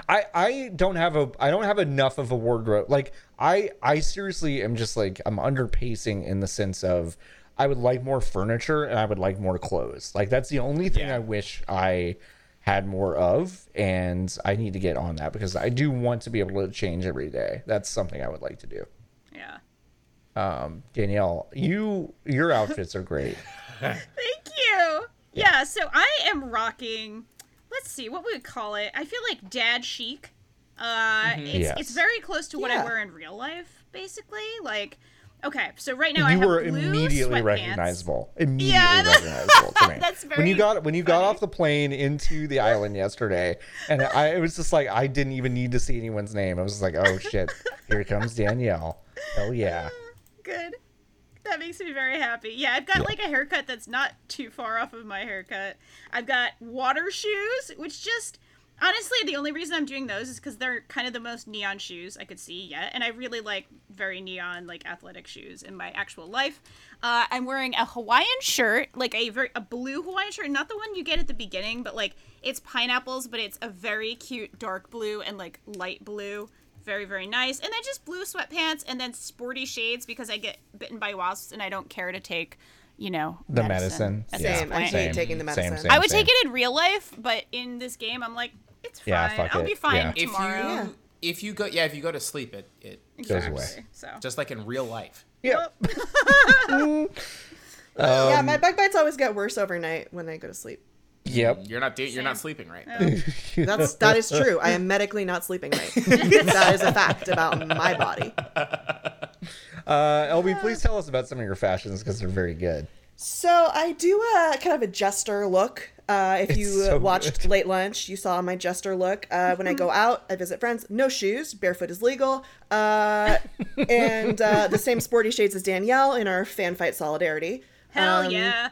[SPEAKER 1] I I don't have a I don't have enough of a wardrobe. Like I I seriously am just like I'm underpacing in the sense of I would like more furniture and I would like more clothes. Like that's the only thing
[SPEAKER 2] Yeah.
[SPEAKER 1] I wish I had more of and I need to get on that because I do want to be able to change every day. That's something I would like to do.
[SPEAKER 4] Yeah.
[SPEAKER 1] Um Danielle, you your outfits are great.
[SPEAKER 4] Thank you. Yeah. so I am rocking. Let's see what we would call it. I feel like dad chic. Uh, it's
[SPEAKER 1] Yes.
[SPEAKER 4] it's very close to what I wear in real life, basically. Like, okay, so right now I
[SPEAKER 1] you
[SPEAKER 4] have
[SPEAKER 1] were
[SPEAKER 4] blue
[SPEAKER 1] immediately
[SPEAKER 4] sweatpants.
[SPEAKER 1] recognizable. Immediately
[SPEAKER 4] Yeah, that-
[SPEAKER 1] recognizable to me.
[SPEAKER 4] That's
[SPEAKER 1] when you got when you got off the plane into the island yesterday, and I it was just like I didn't even need to see anyone's name. I was just like, oh shit, here comes Danielle. Hell yeah.
[SPEAKER 4] Good. That makes me very happy. Yeah, I've got
[SPEAKER 1] Yeah.
[SPEAKER 4] like a haircut that's not too far off of my haircut. I've got water shoes, which just honestly the only reason I'm doing those is because they're kind of the most neon shoes I could see yet, and I really like very neon like athletic shoes in my actual life. Uh, I'm wearing a Hawaiian shirt, like a very a blue Hawaiian shirt, not the one you get at the beginning, but like it's pineapples, but it's a very cute dark blue and like light blue very very nice and then just blue sweatpants and then sporty shades because i get bitten by wasps and i don't care to take you know
[SPEAKER 1] The medicine.
[SPEAKER 4] at
[SPEAKER 1] Yeah,
[SPEAKER 4] this
[SPEAKER 3] Same. I
[SPEAKER 4] point.
[SPEAKER 3] hate taking the medicine.
[SPEAKER 1] same.
[SPEAKER 4] same, i would take it in real life but in this game i'm like it's fine
[SPEAKER 1] Yeah, fuck
[SPEAKER 4] i'll
[SPEAKER 1] it.
[SPEAKER 4] be fine
[SPEAKER 1] Yeah.
[SPEAKER 2] If
[SPEAKER 4] tomorrow
[SPEAKER 2] you
[SPEAKER 3] Yeah.
[SPEAKER 2] if you go yeah if you go to sleep it it
[SPEAKER 1] Goes
[SPEAKER 4] exactly
[SPEAKER 1] away.
[SPEAKER 4] so
[SPEAKER 2] just like in real life.
[SPEAKER 1] Yeah.
[SPEAKER 3] yeah,
[SPEAKER 1] Um,
[SPEAKER 3] my bug bites always get worse overnight when I go to sleep.
[SPEAKER 1] Yep.
[SPEAKER 2] You're not do- you're not sleeping right.
[SPEAKER 3] That's that is true. I am medically not sleeping right. that is a fact about my body.
[SPEAKER 1] Uh, LB, please tell us about some of your fashions because they're very good.
[SPEAKER 3] So I do a kind of a jester look. Uh, if
[SPEAKER 1] It's
[SPEAKER 3] you
[SPEAKER 1] so
[SPEAKER 3] watched
[SPEAKER 1] good.
[SPEAKER 3] late lunch, you saw my jester look. Uh, when I go out, I visit friends. No shoes, barefoot is legal, uh, and uh, the same sporty shades as Danielle in our Fanfyte solidarity.
[SPEAKER 4] hell
[SPEAKER 3] Um,
[SPEAKER 4] yeah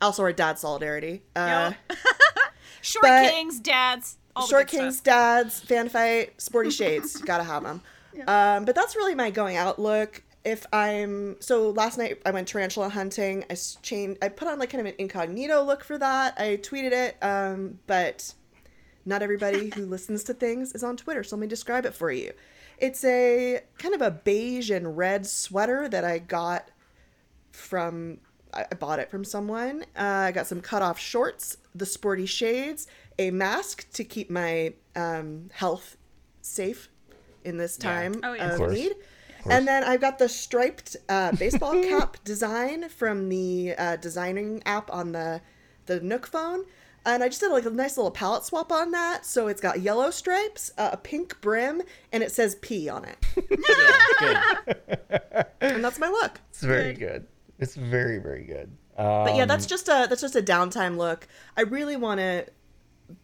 [SPEAKER 3] Also our dad solidarity. Uh,
[SPEAKER 4] short
[SPEAKER 3] but-
[SPEAKER 4] kings dads all
[SPEAKER 3] Short Kings,
[SPEAKER 4] stuff.
[SPEAKER 3] dads, Fanfyte, sporty shades. Gotta have them. Um, but that's really my going out look. If I'm so last night I went tarantula hunting. I changed. I put on like kind of an incognito look for that. I tweeted it, um, but not everybody who listens to things is on Twitter. So let me describe it for you. It's a kind of a beige and red sweater that I got from I I bought it from someone. Uh, I got some cut off shorts, the sporty shades, a mask to keep my um, health safe in this
[SPEAKER 2] Yeah.
[SPEAKER 3] time
[SPEAKER 4] Oh, yeah.
[SPEAKER 3] of,
[SPEAKER 1] Of
[SPEAKER 3] need.
[SPEAKER 1] course.
[SPEAKER 3] And then I've got the striped uh, baseball cap design from the uh, designing app on the the Nook phone. And I just did like a nice little palette swap on that. So it's got yellow stripes, uh, a pink brim, and it says P on it.
[SPEAKER 2] Yeah, good.
[SPEAKER 3] and that's my look.
[SPEAKER 1] It's very good. It's very, very good. Um,
[SPEAKER 3] But yeah, that's just a that's just a downtime look. I really want to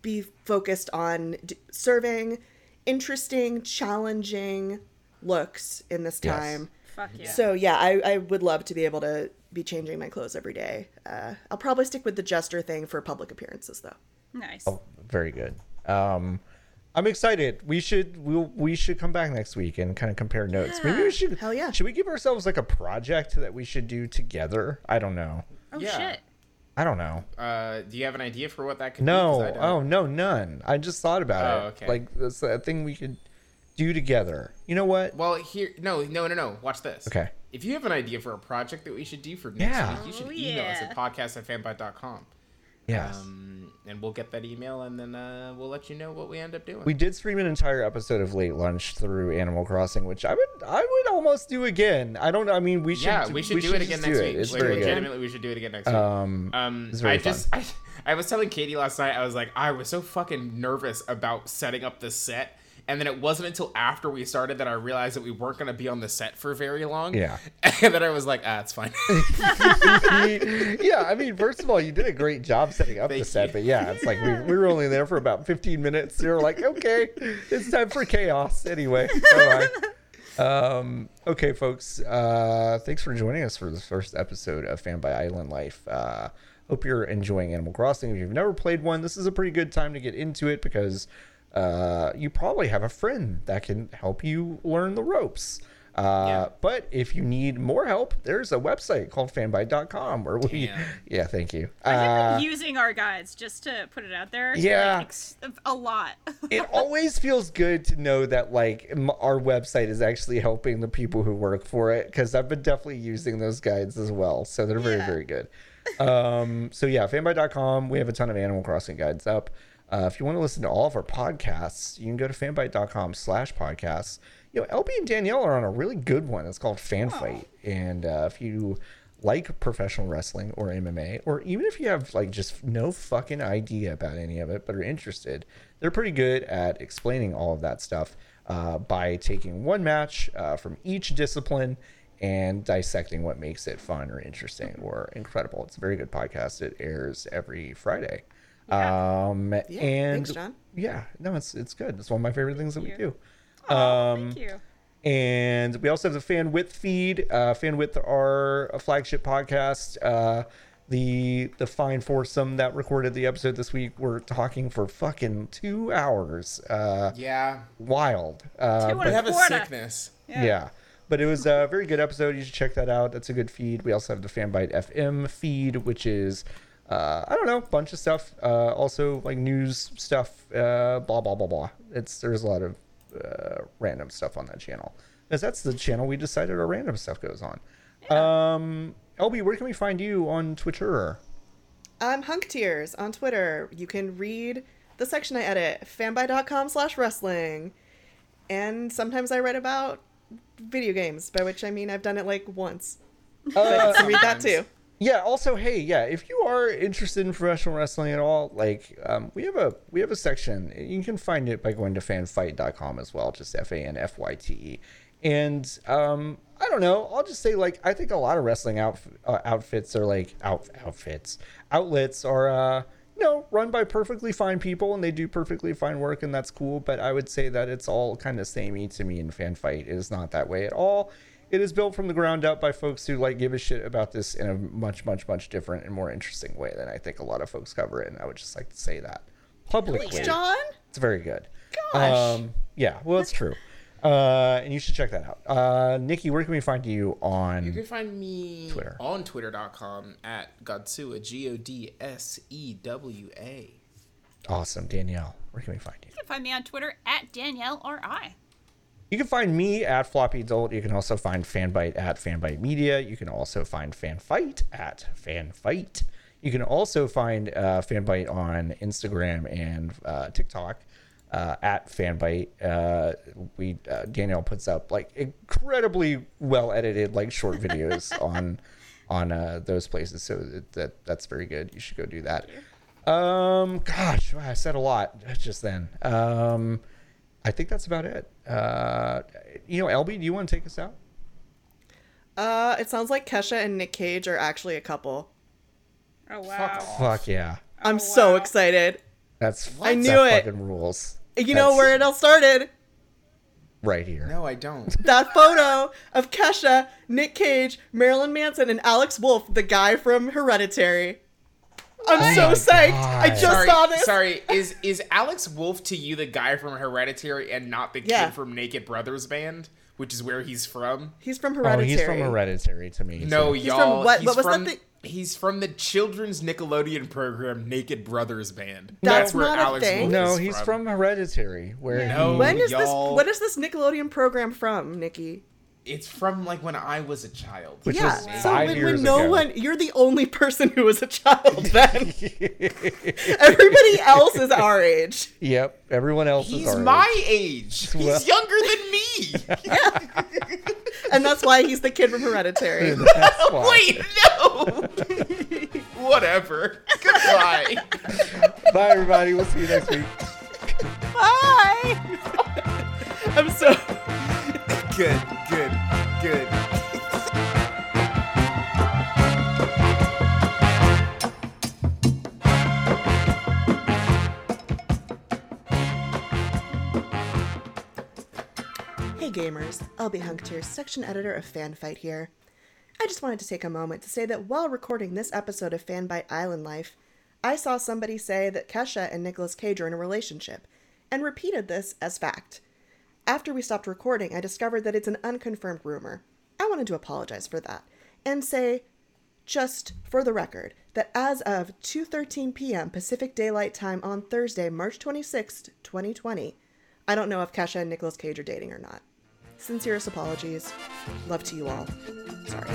[SPEAKER 3] be focused on d- serving interesting, challenging looks in this
[SPEAKER 1] Yes.
[SPEAKER 3] time.
[SPEAKER 4] fuck yeah
[SPEAKER 3] So yeah, I, I would love to be able to be changing my clothes every day. Uh, I'll probably stick with the jester thing for public appearances though.
[SPEAKER 4] nice
[SPEAKER 1] Oh, very good. Um, I'm excited. We should we'll, we should come back next week and kind of compare notes. Maybe we should.
[SPEAKER 3] Hell yeah.
[SPEAKER 1] Should we give ourselves like a project that we should do together? I don't know.
[SPEAKER 4] oh
[SPEAKER 2] Yeah.
[SPEAKER 4] shit
[SPEAKER 1] I don't know.
[SPEAKER 2] Uh, do you have an idea for what that could
[SPEAKER 1] No.
[SPEAKER 2] be? 'Cause I don't.
[SPEAKER 1] Oh no, none. I just thought about
[SPEAKER 2] Oh,
[SPEAKER 1] it.
[SPEAKER 2] okay.
[SPEAKER 1] Like that's a thing we could do together. You know what?
[SPEAKER 2] Well, here, no, no, no, no. Watch this.
[SPEAKER 1] Okay.
[SPEAKER 2] If you have an idea for a project that we should do for next
[SPEAKER 1] Yeah.
[SPEAKER 2] week, you should
[SPEAKER 4] Oh,
[SPEAKER 2] email us at podcast at fanbyte.com.
[SPEAKER 1] Yes.
[SPEAKER 2] Um, and we'll get that email and then uh, we'll let you know what we end up doing.
[SPEAKER 1] we did stream an entire episode of Late Lunch through Animal Crossing, which I would I would almost do again. I don't know. I mean, we should.
[SPEAKER 2] yeah, we should do it again next week.
[SPEAKER 1] It's
[SPEAKER 2] like,
[SPEAKER 1] very good.
[SPEAKER 2] legitimately, we should do it again next week.
[SPEAKER 1] Um,
[SPEAKER 2] Um,
[SPEAKER 1] it's very
[SPEAKER 2] I just, I, I was telling Katie last night, I was like, I was so fucking nervous about setting up the set And then it wasn't until after we started that I realized that we weren't going to be on the set for very long.
[SPEAKER 1] Yeah.
[SPEAKER 2] And then I was like, ah, it's fine.
[SPEAKER 1] yeah, I mean, first of all, you did a great job setting up the set,
[SPEAKER 2] you.
[SPEAKER 1] but yeah, it's like we, we were only there for about 15 minutes. You're like, okay, it's time for chaos anyway. Um, okay, folks, uh, thanks for joining us for this first episode of Fanbyte Island Life. Uh, hope you're enjoying Animal Crossing. If you've never played one, this is a pretty good time to get into it because uh, you probably have a friend that can help you learn the ropes. Uh,
[SPEAKER 2] Yeah.
[SPEAKER 1] But if you need more help, there's a website called fanbyte.com where we,
[SPEAKER 2] Damn.
[SPEAKER 1] yeah, thank you.
[SPEAKER 4] I've
[SPEAKER 1] Uh,
[SPEAKER 4] been using our guides just to put it out there.
[SPEAKER 1] Yeah.
[SPEAKER 4] like, ex- a lot.
[SPEAKER 1] it always feels good to know that like m- our website is actually helping the people who work for it because I've been definitely using those guides as well. So they're very,
[SPEAKER 3] Yeah.
[SPEAKER 1] very good. Um, so yeah, fanbyte.com. We have a ton of Animal Crossing guides up. Uh, if you want to listen to all of our podcasts, you can go to fanbyte.com slash podcasts. You know, LB and Danielle are on a really good one. It's called Fanfyte. And uh, if you like professional wrestling or MMA, or even if you have like just no fucking idea about any of it but are interested, they're pretty good at explaining all of that stuff uh, by taking one match uh, from each discipline and dissecting what makes it fun or interesting or incredible. It's a very good podcast. It airs every Friday. Um,
[SPEAKER 3] Yeah,
[SPEAKER 1] and
[SPEAKER 3] thanks, John.
[SPEAKER 1] yeah, no, it's it's good. It's one of my favorite things that we do.
[SPEAKER 4] Aw,
[SPEAKER 1] Um,
[SPEAKER 4] thank you.
[SPEAKER 1] And we also have the Fan Width feed. Uh, Fan Width are a flagship podcast. Uh, the the fine foursome that recorded the episode this week were talking for fucking two hours. Uh,
[SPEAKER 2] yeah.
[SPEAKER 1] wild. Uh,
[SPEAKER 4] Two
[SPEAKER 1] but-
[SPEAKER 2] I have a
[SPEAKER 4] Quarter.
[SPEAKER 2] sickness.
[SPEAKER 1] yeah. But it was a very good episode. You should check that out. That's a good feed. We also have the Fanbyte FM feed, which is, uh, I don't know, bunch of stuff. Uh, also, like news stuff, uh, blah, blah, blah, blah. It's There's a lot of uh, random stuff on that channel. Because that's the channel we decided our random stuff goes on. Um, LB, where can we find you on Twitter?
[SPEAKER 3] I'm Hunktears on Twitter. You can read the section I edit, fanbyte.com slash wrestling. And sometimes I write about video games, by which I mean I've done it like once. You can read that too.
[SPEAKER 1] Yeah also hey yeah if you are interested in professional wrestling at all like um, we have a we have a section. You can find it by going to fanfyte.com as well just f-a-n-f-y-t-e and um, i don't know i'll just say like i think a lot of wrestling outf- uh, outfits are like out outfits outlets are uh you know run by perfectly fine people and they do perfectly fine work and that's cool but i would say that it's all kind of samey to me in fanfight. It is not that way at all it is built from the ground up by folks who like give a shit about this in a much much much different and more interesting way than i think a lot of folks cover it and i would just like to say that publicly
[SPEAKER 3] Thanks, John.
[SPEAKER 1] it's very good
[SPEAKER 3] Gosh.
[SPEAKER 1] um yeah well it's true uh and you should check that out uh nikki where can we find you on
[SPEAKER 2] You can find me
[SPEAKER 1] Twitter.
[SPEAKER 2] on twitter.com at Godsewa, G O D S E W A.
[SPEAKER 1] awesome danielle where can we find you
[SPEAKER 4] You can find me on Twitter at Danielle or I.
[SPEAKER 1] You can find me at Floppy Adult. You can also find Fanbyte at Fanbyte Media. You can also find Fanfyte at Fanfyte. You can also find uh, Fanbyte on Instagram and uh, TikTok uh, at Fanbyte. Uh, we uh, Danielle puts up like incredibly well edited like short videos on on uh, those places. So that, that that's very good. You should go do that. Um, gosh, I said a lot just then. Um, I think that's about it. Uh, you know, LB, do you want to take us out?
[SPEAKER 3] Uh, it sounds like Kesha and Nick Cage are actually a couple.
[SPEAKER 4] Oh wow.
[SPEAKER 2] Fuck.
[SPEAKER 1] Fuck yeah,
[SPEAKER 3] I'm
[SPEAKER 4] Oh,
[SPEAKER 3] so
[SPEAKER 4] wow.
[SPEAKER 3] excited.
[SPEAKER 1] that's
[SPEAKER 3] I
[SPEAKER 1] that
[SPEAKER 3] knew it.
[SPEAKER 1] Fucking rules.
[SPEAKER 3] You know where it all started?
[SPEAKER 1] right here.
[SPEAKER 2] No, I don't.
[SPEAKER 3] That photo of Kesha, Nick Cage, Marilyn Manson, and Alex Wolff, the guy from Hereditary. I'm oh so
[SPEAKER 1] my
[SPEAKER 3] psyched. I just
[SPEAKER 2] sorry,
[SPEAKER 3] saw this.
[SPEAKER 2] sorry. Is is Alex Wolff to you the guy from Hereditary and not the kid from Naked Brothers Band, which is where he's from?
[SPEAKER 3] He's from
[SPEAKER 1] Oh,
[SPEAKER 3] Hereditary.
[SPEAKER 1] he's from Hereditary to me.
[SPEAKER 2] No,
[SPEAKER 1] so-
[SPEAKER 3] He's
[SPEAKER 2] y'all.
[SPEAKER 3] from what- what was that thing-
[SPEAKER 2] He's from the children's Nickelodeon program Naked Brothers Band.
[SPEAKER 3] That's
[SPEAKER 2] That's where
[SPEAKER 3] not a
[SPEAKER 2] Alex
[SPEAKER 3] thing.
[SPEAKER 2] Wolf
[SPEAKER 1] no,
[SPEAKER 2] is
[SPEAKER 1] he's from Hereditary, where
[SPEAKER 2] No.
[SPEAKER 1] he,
[SPEAKER 3] When is
[SPEAKER 2] Y'all-
[SPEAKER 3] this? What is this Nickelodeon program from, Nikki?
[SPEAKER 2] It's from like when I was a child.
[SPEAKER 1] Which
[SPEAKER 3] yeah.
[SPEAKER 1] was
[SPEAKER 3] So
[SPEAKER 1] five
[SPEAKER 3] when,
[SPEAKER 1] years
[SPEAKER 3] when no
[SPEAKER 1] ago.
[SPEAKER 3] one, you're the only person who was a child then. Everybody else is our age.
[SPEAKER 1] Yep, everyone else is
[SPEAKER 2] He's
[SPEAKER 1] our
[SPEAKER 2] my
[SPEAKER 1] age.
[SPEAKER 2] age. He's
[SPEAKER 1] Well-
[SPEAKER 2] younger than me. yeah.
[SPEAKER 3] And that's why he's the kid from Hereditary.
[SPEAKER 1] That's why.
[SPEAKER 2] Wait, no. Whatever. Goodbye.
[SPEAKER 1] Bye, everybody. We'll see you next week.
[SPEAKER 4] Bye.
[SPEAKER 3] I'm so.
[SPEAKER 2] Good, good, good.
[SPEAKER 3] Hey gamers, LB Hunktears, section editor of Fanfyte here. I just wanted to take a moment to say that while recording this episode of Fanbyte Island Life, I saw somebody say that Kesha and Nicolas Cage are in a relationship, and repeated this as fact. After we stopped recording, I discovered that it's an unconfirmed rumor. I wanted to apologize for that and say, just for the record, that as of 2:13 p.m. Pacific Daylight Time on Thursday, March 26th, 2020, I don't know if Kesha and Nicolas Cage are dating or not. Sincerest apologies. Love to you all. Sorry.